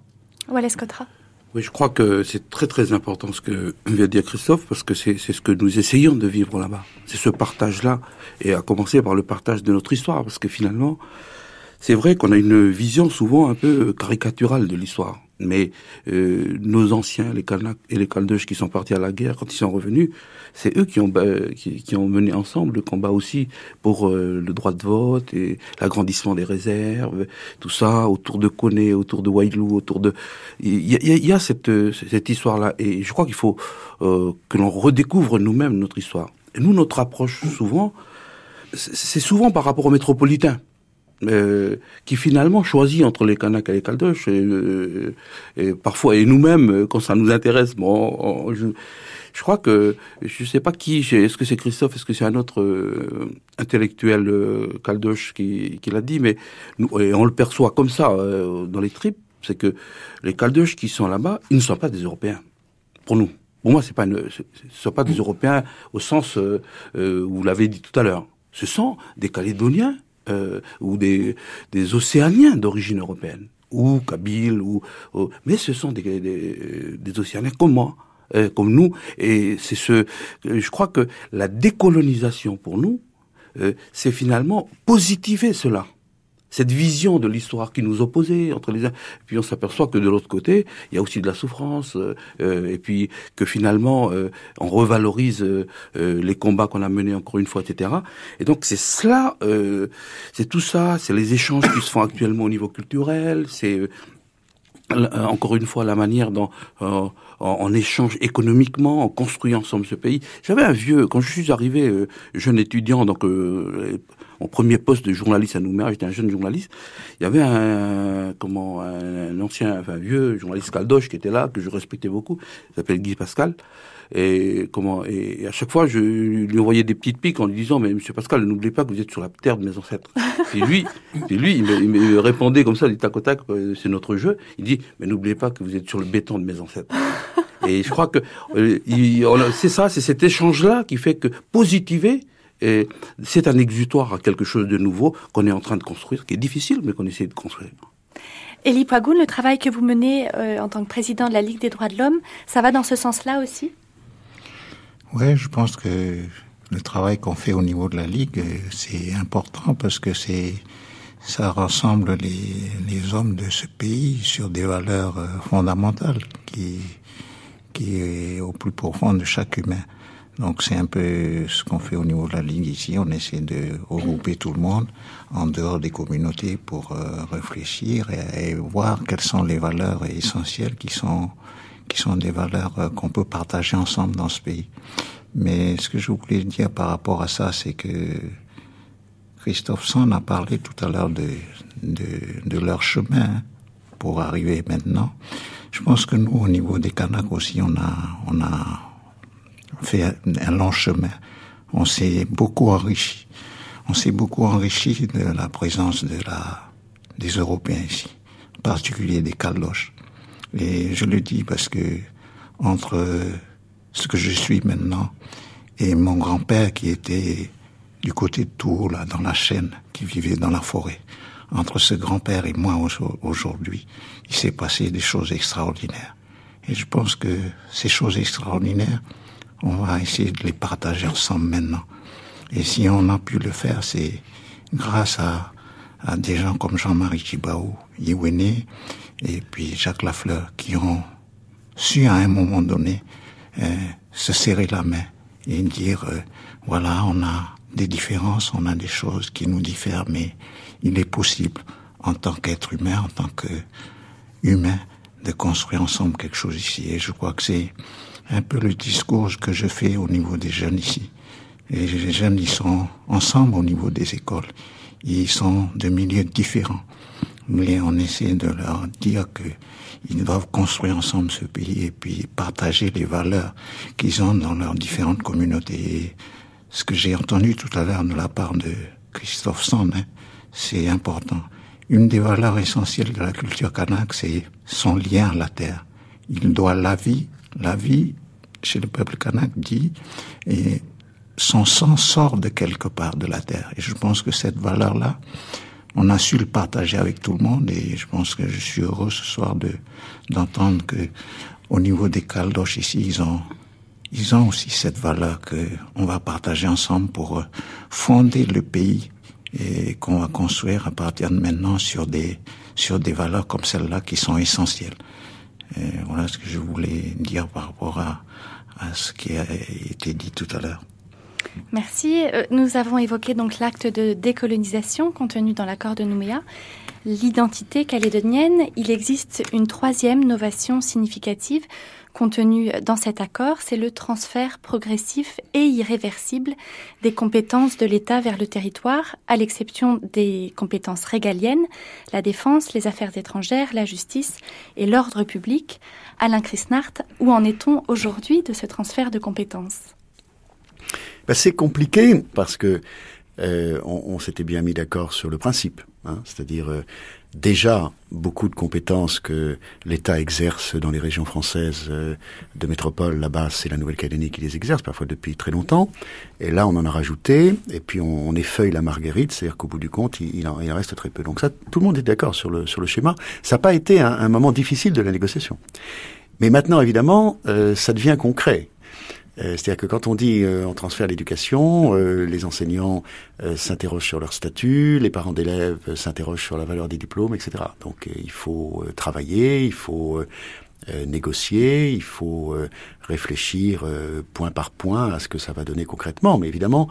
Wallace Cotra. Oui, je crois que c'est très très important ce que vient de dire Christophe, parce que c'est ce que nous essayons de vivre là-bas. C'est ce partage-là, et à commencer par le partage de notre histoire, parce que finalement, c'est vrai qu'on a une vision souvent un peu caricaturale de l'histoire. Mais euh, nos anciens, les Kalnak et les Kaldeuches qui sont partis à la guerre, quand ils sont revenus, c'est eux qui ont, qui, ont mené ensemble le combat aussi pour euh, le droit de vote et l'agrandissement des réserves, tout ça, autour de Koné, autour de Wailou, autour de... Il y a, cette, cette histoire-là. Et je crois qu'il faut euh, que l'on redécouvre nous-mêmes notre histoire. Et nous, notre approche, souvent, c'est souvent par rapport aux métropolitains. Euh, qui finalement choisit entre les Kanaks et les Caldoches, et, euh, et parfois, et nous-mêmes, quand ça nous intéresse, bon, je crois que je sais pas qui, est-ce que c'est Christophe, est-ce que c'est un autre euh, intellectuel euh, caldoche qui, l'a dit, mais on le perçoit comme ça euh, dans les tripes, c'est que les caldoches qui sont là-bas, ils ne sont pas des Européens. Pour nous. Pour moi, ce ne sont pas des Européens au sens où vous l'avez dit tout à l'heure. Ce sont des Calédoniens ou des, Océaniens d'origine européenne ou Kabyle, ou, mais ce sont des Océaniens comme moi, euh, comme nous, et c'est ce, je crois que la décolonisation pour nous, euh, c'est finalement positiver cela cette vision de l'histoire qui nous opposait entre les uns. Puis on s'aperçoit que de l'autre côté, il y a aussi de la souffrance, euh, euh et puis que finalement euh, on revalorise euh, les combats qu'on a menés encore une fois, etc. Et donc c'est cela, c'est tout ça, c'est les échanges qui se font actuellement au niveau culturel, c'est encore une fois la manière dont en, échange économiquement, en construisant ensemble ce pays. J'avais un vieux, quand je suis arrivé jeune étudiant, donc mon premier poste de journaliste à Nouméa, j'étais un jeune journaliste, il y avait un, comment, un ancien, enfin, vieux journaliste caldoche qui était là, que je respectais beaucoup, il s'appelle Guy Pascal. Et comment et à chaque fois, je lui envoyais des petites piques en lui disant, mais Monsieur Pascal, n'oubliez pas que vous êtes sur la terre de mes ancêtres. (laughs) et lui, et lui, il me, répondait comme ça, du tac au tac, euh, c'est notre jeu. Il dit, mais n'oubliez pas que vous êtes sur le béton de mes ancêtres. (laughs) Et je crois que euh, c'est ça, c'est cet échange-là qui fait que positiver, et c'est un exutoire à quelque chose de nouveau qu'on est en train de construire, qui est difficile, mais qu'on essaie de construire. Elie Poigoun, le travail que vous menez euh, en tant que président de la Ligue des droits de l'homme, ça va dans ce sens-là aussi? Oui, je pense que le travail qu'on fait au niveau de la Ligue, euh, c'est important parce que c'est ça rassemble les, les hommes de ce pays sur des valeurs euh, fondamentales qui, qui est au plus profond de chaque humain. Donc c'est un peu ce qu'on fait au niveau de la Ligue ici. On essaie de regrouper tout le monde en dehors des communautés pour euh, réfléchir et, voir quelles sont les valeurs essentielles qui sont qui sont des valeurs euh, qu'on peut partager ensemble dans ce pays. Mais ce que je voulais dire par rapport à ça, c'est que Christophe Sand a parlé tout à l'heure de, de, de leur chemin pour arriver maintenant. Je pense que nous, au niveau des Kanaks aussi, on a, on a fait un, long chemin. On s'est beaucoup enrichi. On s'est beaucoup enrichi de la présence de la, des Européens ici, en particulier des Caloches. Et je le dis parce que entre ce que je suis maintenant et mon grand-père qui était du côté de Tours, là, dans la chaîne, qui vivait dans la forêt, entre ce grand-père et moi aujourd'hui, il s'est passé des choses extraordinaires. Et je pense que ces choses extraordinaires, on va essayer de les partager ensemble maintenant. Et si on a pu le faire, c'est grâce à, des gens comme Jean-Marie Chibaou, Yéwéné, et puis Jacques Lafleur, qui ont su à un moment donné euh, se serrer la main et dire, euh, voilà, on a des différences, on a des choses qui nous diffèrent, mais il est possible, en tant qu'être humain, en tant que humain, de construire ensemble quelque chose ici. Et je crois que c'est un peu le discours que je fais au niveau des jeunes ici. Et les jeunes, ils sont ensemble au niveau des écoles. Ils sont de milieux différents. Mais on essaie de leur dire que ils doivent construire ensemble ce pays et puis partager les valeurs qu'ils ont dans leurs différentes communautés. Ce que j'ai entendu tout à l'heure de la part de Christophe Sand, hein, c'est important. Une des valeurs essentielles de la culture kanak, c'est son lien à la terre. Il doit la vie, la vie chez le peuple kanak dit, et son sang sort de quelque part de la terre. Et je pense que cette valeur-là, on a su le partager avec tout le monde et je pense que je suis heureux ce soir de d'entendre que au niveau des Caldoches ici, ils ont ils ont aussi cette valeur que on va partager ensemble pour euh, fonder le pays et qu'on va construire à partir de maintenant sur des sur des valeurs comme celles-là qui sont essentielles. Voilà ce que je voulais dire par rapport à, à ce qui a été dit tout à l'heure. Merci. Euh, nous avons évoqué donc l'acte de décolonisation contenu dans l'accord de Nouméa. L'identité calédonienne, il existe une troisième novation significative contenu dans cet accord, c'est le transfert progressif et irréversible des compétences de l'État vers le territoire, à l'exception des compétences régaliennes, la défense, les affaires étrangères, la justice et l'ordre public. Alain Chrisnart, où en est-on aujourd'hui de ce transfert de compétences? Ben, C'est compliqué parce que euh, on, s'était bien mis d'accord sur le principe, hein, c'est-à-dire euh, déjà beaucoup de compétences que l'État exerce dans les régions françaises euh, de métropole, là-bas c'est la Nouvelle-Calédonie qui les exerce, parfois depuis très longtemps, et là on en a rajouté, et puis on, effeuille la marguerite, c'est-à-dire qu'au bout du compte il, en, reste très peu. Donc ça, tout le monde est d'accord sur le, sur le schéma. Ça n'a pas été un, moment difficile de la négociation. Mais maintenant, évidemment, ça devient concret. Euh, c'est-à-dire que quand on dit euh, on transfère l'éducation, euh, les enseignants s'interrogent sur leur statut, les parents d'élèves s'interrogent sur la valeur des diplômes, etc. Donc il faut travailler, il faut négocier, il faut réfléchir point par point à ce que ça va donner concrètement. Mais évidemment,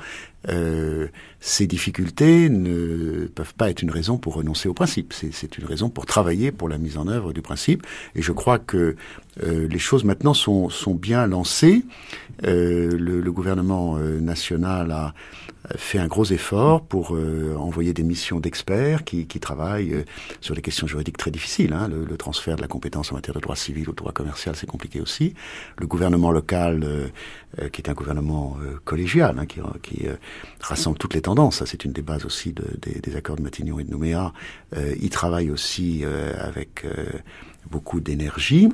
ces difficultés ne peuvent pas être une raison pour renoncer au principe. C'est une raison pour travailler pour la mise en œuvre du principe. Et je crois que les choses maintenant sont, sont bien lancées. Euh, le, le, gouvernement euh, national a fait un gros effort pour euh, envoyer des missions d'experts qui, qui, travaillent sur des questions juridiques très difficiles. Hein. Le, le, transfert de la compétence en matière de droit civil au droit commercial, c'est compliqué aussi. Le gouvernement local, qui est un gouvernement collégial, hein, qui, qui rassemble toutes les tendances, c'est une des bases aussi de, des, des, accords de Matignon et de Nouméa, il travaille aussi avec beaucoup d'énergie.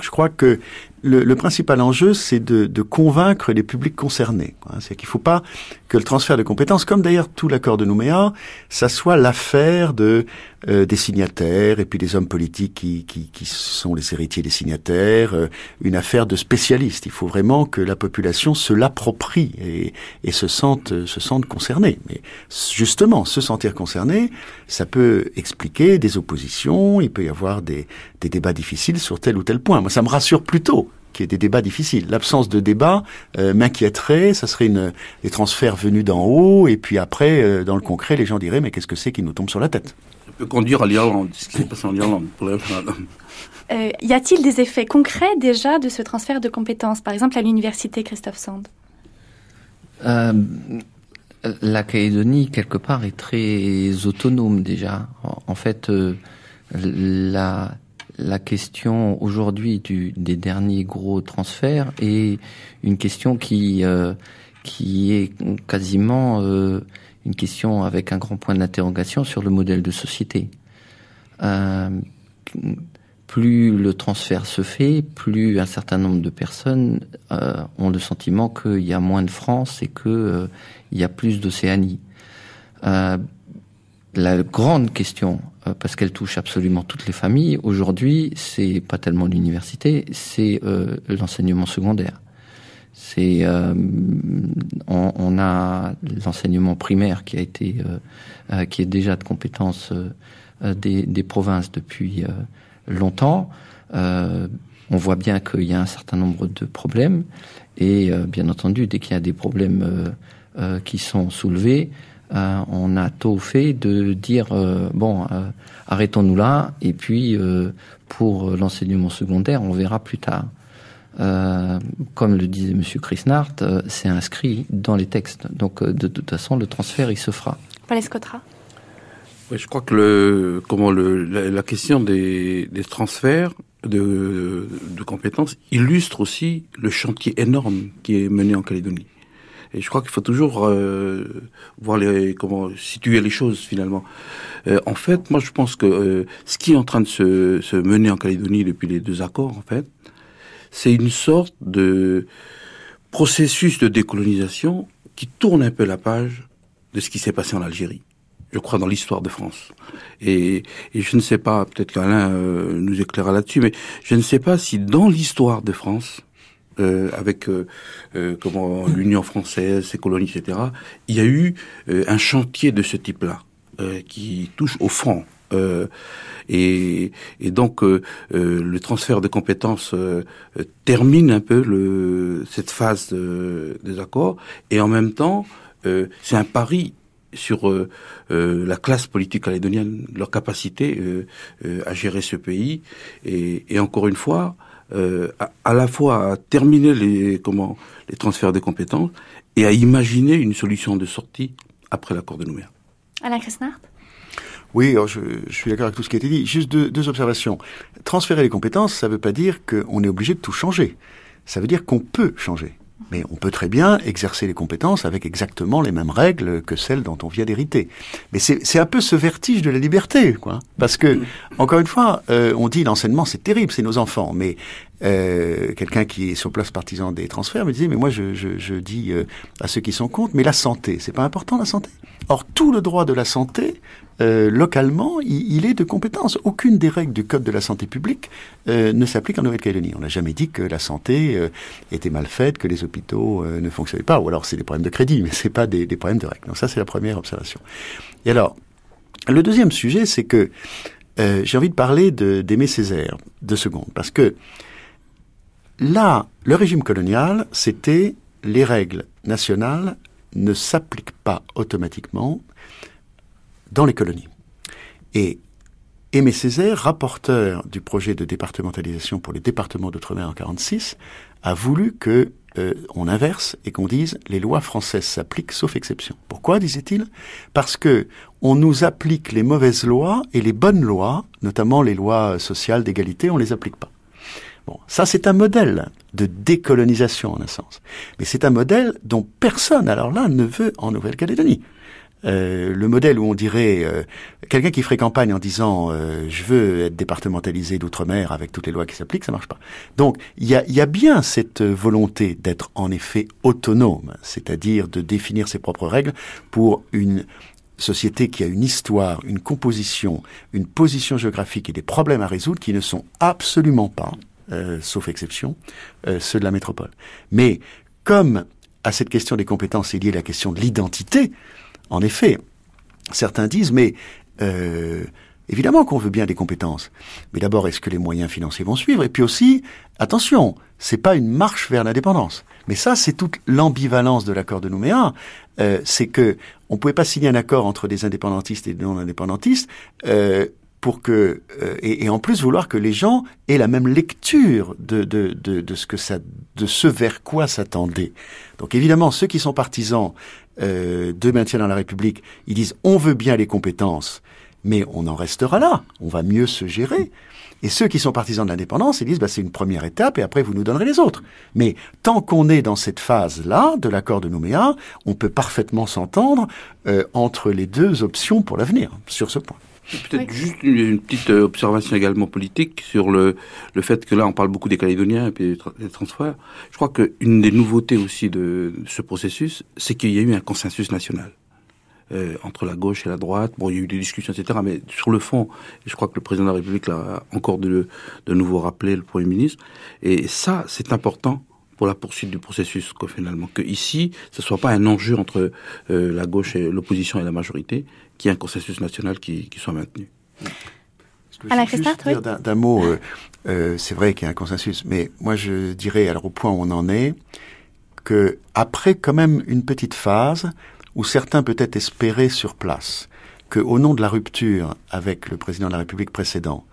Je crois que le, principal enjeu, c'est de, convaincre les publics concernés. C'est qu'il ne faut pas que le transfert de compétences, comme d'ailleurs tout l'accord de Nouméa, ça soit l'affaire de euh, des signataires et puis des hommes politiques qui, sont les héritiers des signataires, euh, une affaire de spécialistes. Il faut vraiment que la population se l'approprie et, sente se sente concernée. Mais justement, se sentir concerné, ça peut expliquer des oppositions. Il peut y avoir des, des débats difficiles sur tel ou tel point. Moi, ça me rassure plutôt qu'il y ait des débats difficiles. L'absence de débat euh, m'inquiéterait, ça serait une, des transferts venus d'en haut, et puis après, euh, dans le concret, les gens diraient, mais qu'est-ce que c'est qui nous tombe sur la tête? Ça peut conduire à l'Irlande, ce qui s'est passé en Irlande. Euh, y a-t-il des effets concrets déjà de ce transfert de compétences, par exemple à l'université Christophe Sand La Calédonie, quelque part, est très autonome déjà. En, fait, la la question aujourd'hui des derniers gros transferts est une question qui euh, qui est quasiment euh, une question avec un grand point d'interrogation sur le modèle de société. Euh, plus le transfert se fait, plus un certain nombre de personnes ont le sentiment qu'il y a moins de France et qu'il y a plus d'Océanie. La grande question euh, parce qu'elle touche absolument toutes les familles. Aujourd'hui, c'est pas tellement l'université, c'est euh, l'enseignement secondaire. C'est euh, on, on, a l'enseignement primaire qui a été euh, qui est déjà de compétence des, des, provinces depuis longtemps. on voit bien qu'il y a un certain nombre de problèmes et bien entendu, dès qu'il y a des problèmes qui sont soulevés, euh, on a tôt fait de dire euh, bon, euh, arrêtons-nous là, et puis pour l'enseignement secondaire, on verra plus tard. comme le disait Monsieur Chrisnart, c'est inscrit dans les textes. Donc de, toute façon, le transfert, il se fera. Palescotra. Oui, je crois que le, comment le, la, question des, des transferts de, de, compétences illustre aussi le chantier énorme qui est mené en Calédonie. Et je crois qu'il faut toujours euh, voir les, comment situer les choses finalement. Euh, en fait, moi je pense que euh, ce qui est en train de se, se, mener en Calédonie depuis les deux accords, en fait, c'est une sorte de processus de décolonisation qui tourne un peu la page de ce qui s'est passé en Algérie. Je crois dans l'histoire de France. Et, et, je ne sais pas, peut-être qu'Alain nous éclairera là-dessus, mais je ne sais pas si dans l'histoire de France, euh, avec euh, euh, comment l'Union française, ses colonies, etc. Il y a eu un chantier de ce type-là qui touche au fond. Et, et, donc le transfert de compétences termine un peu le, cette phase des accords et en même temps c'est un pari sur la classe politique calédonienne, leur capacité à gérer ce pays et, et encore une fois euh, à, à, la fois à terminer les comment les transferts de compétences et à imaginer une solution de sortie après l'accord de Nouméa. Alain Cresnard oui, je, je, suis d'accord avec tout ce qui a été dit. Juste deux, deux observations. Transférer les compétences, ça ne veut pas dire qu'on est obligé de tout changer. Ça veut dire qu'on peut changer. Mais on peut très bien exercer les compétences avec exactement les mêmes règles que celles dont on vient d'hériter. Mais c'est un peu ce vertige de la liberté, quoi. Parce que, encore une fois, euh, on dit l'enseignement c'est terrible, c'est nos enfants. Mais euh, quelqu'un qui est sur place partisan des transferts me disait mais moi je, je, je dis euh, à ceux qui sont contre mais la santé c'est pas important la santé? Or tout le droit de la santé euh, localement il, est de compétence. Aucune des règles du code de la santé publique euh, ne s'applique en Nouvelle-Calédonie. On n'a jamais dit que la santé euh, était mal faite que les hôpitaux ne fonctionnaient pas. Ou alors c'est des problèmes de crédit mais c'est pas des, des problèmes de règles. Donc ça c'est la première observation. Et alors le deuxième sujet c'est que j'ai envie de parler d'Aimé Césaire deux secondes parce que Là, le régime colonial, c'était les règles nationales ne s'appliquent pas automatiquement dans les colonies. Et Aimé Césaire, rapporteur du projet de départementalisation pour les départements d'outre-mer en 46, a voulu que euh, on inverse et qu'on dise les lois françaises s'appliquent sauf exception. Pourquoi disait-il? Parce que on nous applique les mauvaises lois et les bonnes lois, notamment les lois sociales d'égalité, on les applique pas. Bon, ça c'est un modèle de décolonisation en un sens. Mais c'est un modèle dont personne, alors là, ne veut en Nouvelle-Calédonie. Euh, le modèle où on dirait euh, quelqu'un qui ferait campagne en disant euh, je veux être départementalisé d'outre-mer avec toutes les lois qui s'appliquent, ça marche pas. Donc il y a, y a, bien cette volonté d'être en effet autonome, c'est-à-dire de définir ses propres règles pour une société qui a une histoire, une composition, une position géographique et des problèmes à résoudre qui ne sont absolument pas euh, sauf exception, euh, ceux de la métropole. Mais comme à cette question des compétences est liée la question de l'identité, en effet, certains disent, mais euh, évidemment qu'on veut bien des compétences, mais d'abord, est-ce que les moyens financiers vont suivre? Et puis aussi, attention, c'est pas une marche vers l'indépendance. Mais ça, c'est toute l'ambivalence de l'accord de Nouméa. Euh, c'est que on pouvait pas signer un accord entre des indépendantistes et des non-indépendantistes euh, pour que euh, et, en plus vouloir que les gens aient la même lecture de, de, de, ce que de ce vers quoi s'attendait. Donc évidemment ceux qui sont partisans euh, de maintien dans la République, ils disent on veut bien les compétences, mais on en restera là, on va mieux se gérer. Et ceux qui sont partisans de l'indépendance, ils disent bah, c'est une première étape et après vous nous donnerez les autres. Mais tant qu'on est dans cette phase-là de l'accord de Nouméa, on peut parfaitement s'entendre euh, entre les deux options pour l'avenir sur ce point. Peut-être oui. juste une, une, petite euh, observation également politique sur le, le fait que là, on parle beaucoup des Calédoniens et puis des transferts. Je crois qu'une des nouveautés aussi de ce processus, c'est qu'il y a eu un consensus national. Euh, entre la gauche et la droite. Bon, il y a eu des discussions, etc. Mais sur le fond, je crois que le président de la République l'a encore de, de nouveau rappelé, le Premier ministre. Et ça, c'est important pour la poursuite du processus, quoi, finalement. Que ici, ce soit pas un enjeu entre euh, la gauche et l'opposition et la majorité, qu'il y ait un consensus national qui, qui soit maintenu. Alain Christart, oui. D'un mot, euh, euh, c'est vrai qu'il y a un consensus, mais moi je dirais, alors au point où on en est, que après quand même une petite phase où certains peut-être espéraient sur place que, au nom de la rupture avec le président de la République précédent,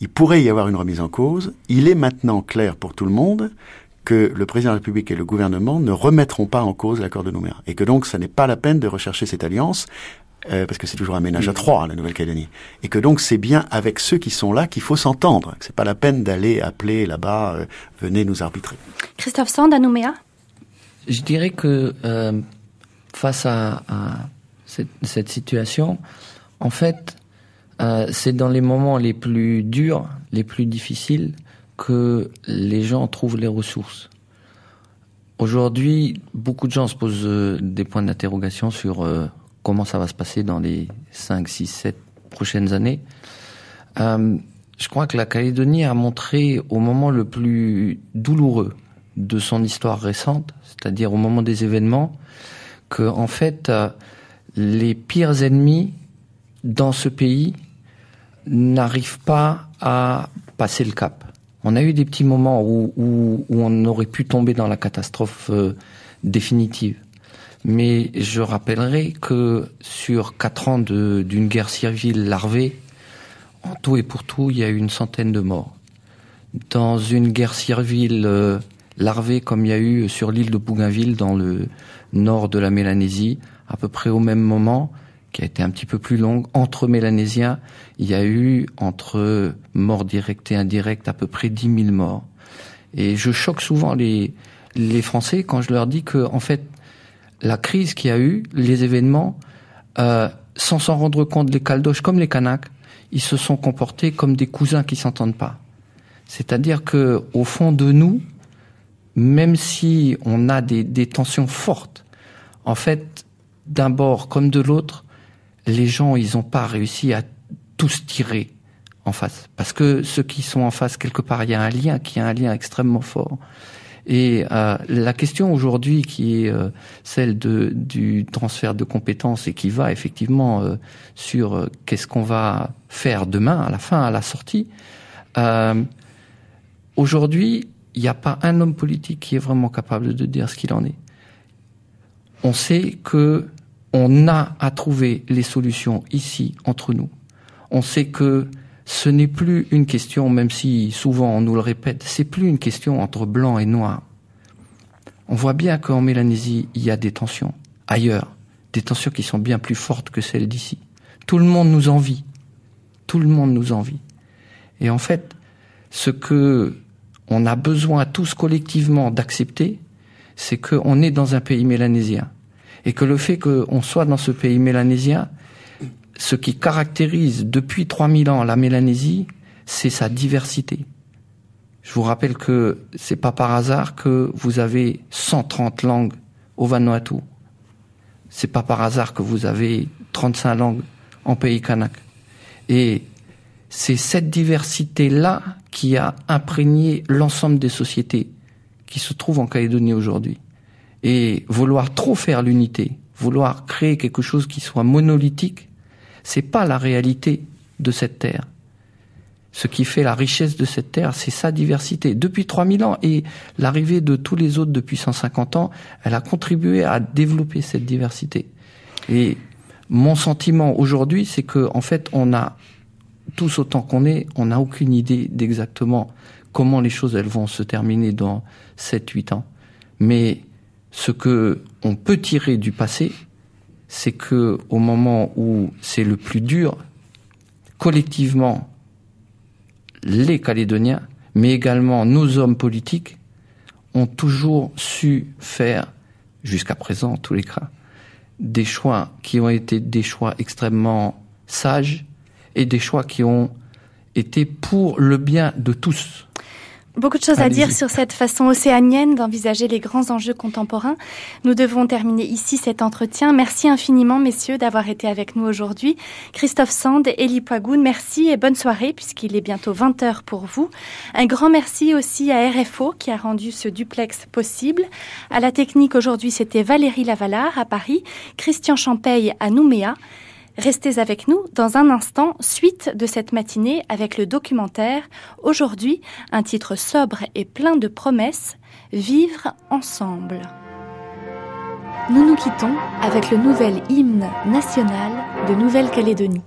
il pourrait y avoir une remise en cause. Il est maintenant clair pour tout le monde que le président de la République et le gouvernement ne remettront pas en cause l'accord de Nouméa. Et que donc, ça n'est pas la peine de rechercher cette alliance, euh, parce que c'est toujours un ménage à trois, la Nouvelle-Calédonie. Et que donc, c'est bien avec ceux qui sont là qu'il faut s'entendre. C'est pas la peine d'aller appeler là-bas, euh, venez nous arbitrer. Christophe Sand à Nouméa Je dirais que euh, face à, à cette, cette, situation, en fait, euh, c'est dans les moments les plus durs, les plus difficiles, que les gens trouvent les ressources. Aujourd'hui, beaucoup de gens se posent euh, des points d'interrogation sur euh, comment ça va se passer dans les 5, 6, 7 prochaines années. Euh, je crois que la Calédonie a montré au moment le plus douloureux de son histoire récente, c'est-à-dire au moment des événements, que en fait euh, les pires ennemis dans ce pays n'arrivent pas à passer le cap. On a eu des petits moments où, on aurait pu tomber dans la catastrophe euh, définitive. Mais je rappellerai que sur quatre ans d'une guerre civile larvée, en tout et pour tout, il y a eu une centaine de morts. dans une guerre civile euh, larvée comme il y a eu sur l'île de Bougainville dans le nord de la Mélanésie, à peu près au même moment, qui a été un petit peu plus longue, entre Mélanésiens, il y a eu entre morts directs et indirects à peu près 10 000 morts. Et je choque souvent les, les Français quand je leur dis que, en fait, la crise qu'il y a eu, les événements, euh, sans s'en rendre compte, les Caldoches comme les Kanaks, ils se sont comportés comme des cousins qui s'entendent pas. C'est-à-dire que, au fond de nous, même si on a des, des tensions fortes, en fait, d'un bord comme de l'autre, les gens, ils n'ont pas réussi à tous tirer en face. Parce que ceux qui sont en face, quelque part, il y a un lien qui est un lien extrêmement fort. Et euh, la question aujourd'hui qui est euh, celle de, du transfert de compétences et qui va effectivement euh, sur euh, qu'est-ce qu'on va faire demain, à la fin, à la sortie, aujourd'hui, il n'y a pas un homme politique qui est vraiment capable de dire ce qu'il en est. On sait que on a à trouver les solutions ici, entre nous. On sait que ce n'est plus une question, même si souvent on nous le répète, c'est plus une question entre blanc et noir. On voit bien qu'en Mélanésie, il y a des tensions. Ailleurs, des tensions qui sont bien plus fortes que celles d'ici. Tout le monde nous envie. Tout le monde nous envie. Et en fait, ce que on a besoin tous collectivement d'accepter, c'est qu'on est dans un pays mélanésien. Et que le fait qu'on soit dans ce pays mélanésien, ce qui caractérise depuis 3000 ans la Mélanésie, c'est sa diversité. Je vous rappelle que c'est pas par hasard que vous avez 130 langues au Vanuatu. C'est pas par hasard que vous avez 35 langues en pays kanak. Et c'est cette diversité-là qui a imprégné l'ensemble des sociétés qui se trouvent en Calédonie aujourd'hui. Et vouloir trop faire l'unité, vouloir créer quelque chose qui soit monolithique, c'est pas la réalité de cette terre. Ce qui fait la richesse de cette terre, c'est sa diversité. Depuis 3000 ans et l'arrivée de tous les autres depuis 150 ans, elle a contribué à développer cette diversité. Et mon sentiment aujourd'hui, c'est que en fait, on a tous autant qu'on est, on n'a aucune idée d'exactement comment les choses elles vont se terminer dans 7 8 ans. Mais ce que on peut tirer du passé, c'est que au moment où c'est le plus dur, collectivement, les Calédoniens, mais également nos hommes politiques, ont toujours su faire, jusqu'à présent en tous les cas, des choix qui ont été des choix extrêmement sages et des choix qui ont été pour le bien de tous. Beaucoup de choses à dire sur cette façon océanienne d'envisager les grands enjeux contemporains. Nous devons terminer ici cet entretien. Merci infiniment, messieurs, d'avoir été avec nous aujourd'hui. Christophe Sand, Elie Poigoun, merci et bonne soirée puisqu'il est bientôt 20 heures pour vous. Un grand merci aussi à RFO qui a rendu ce duplex possible. À la technique aujourd'hui, c'était Valérie Lavalard à Paris, Christian Champeille à Nouméa. Restez avec nous dans un instant, suite de cette matinée avec le documentaire Aujourd'hui, un titre sobre et plein de promesses, Vivre ensemble. Nous nous quittons avec le nouvel hymne national de Nouvelle-Calédonie.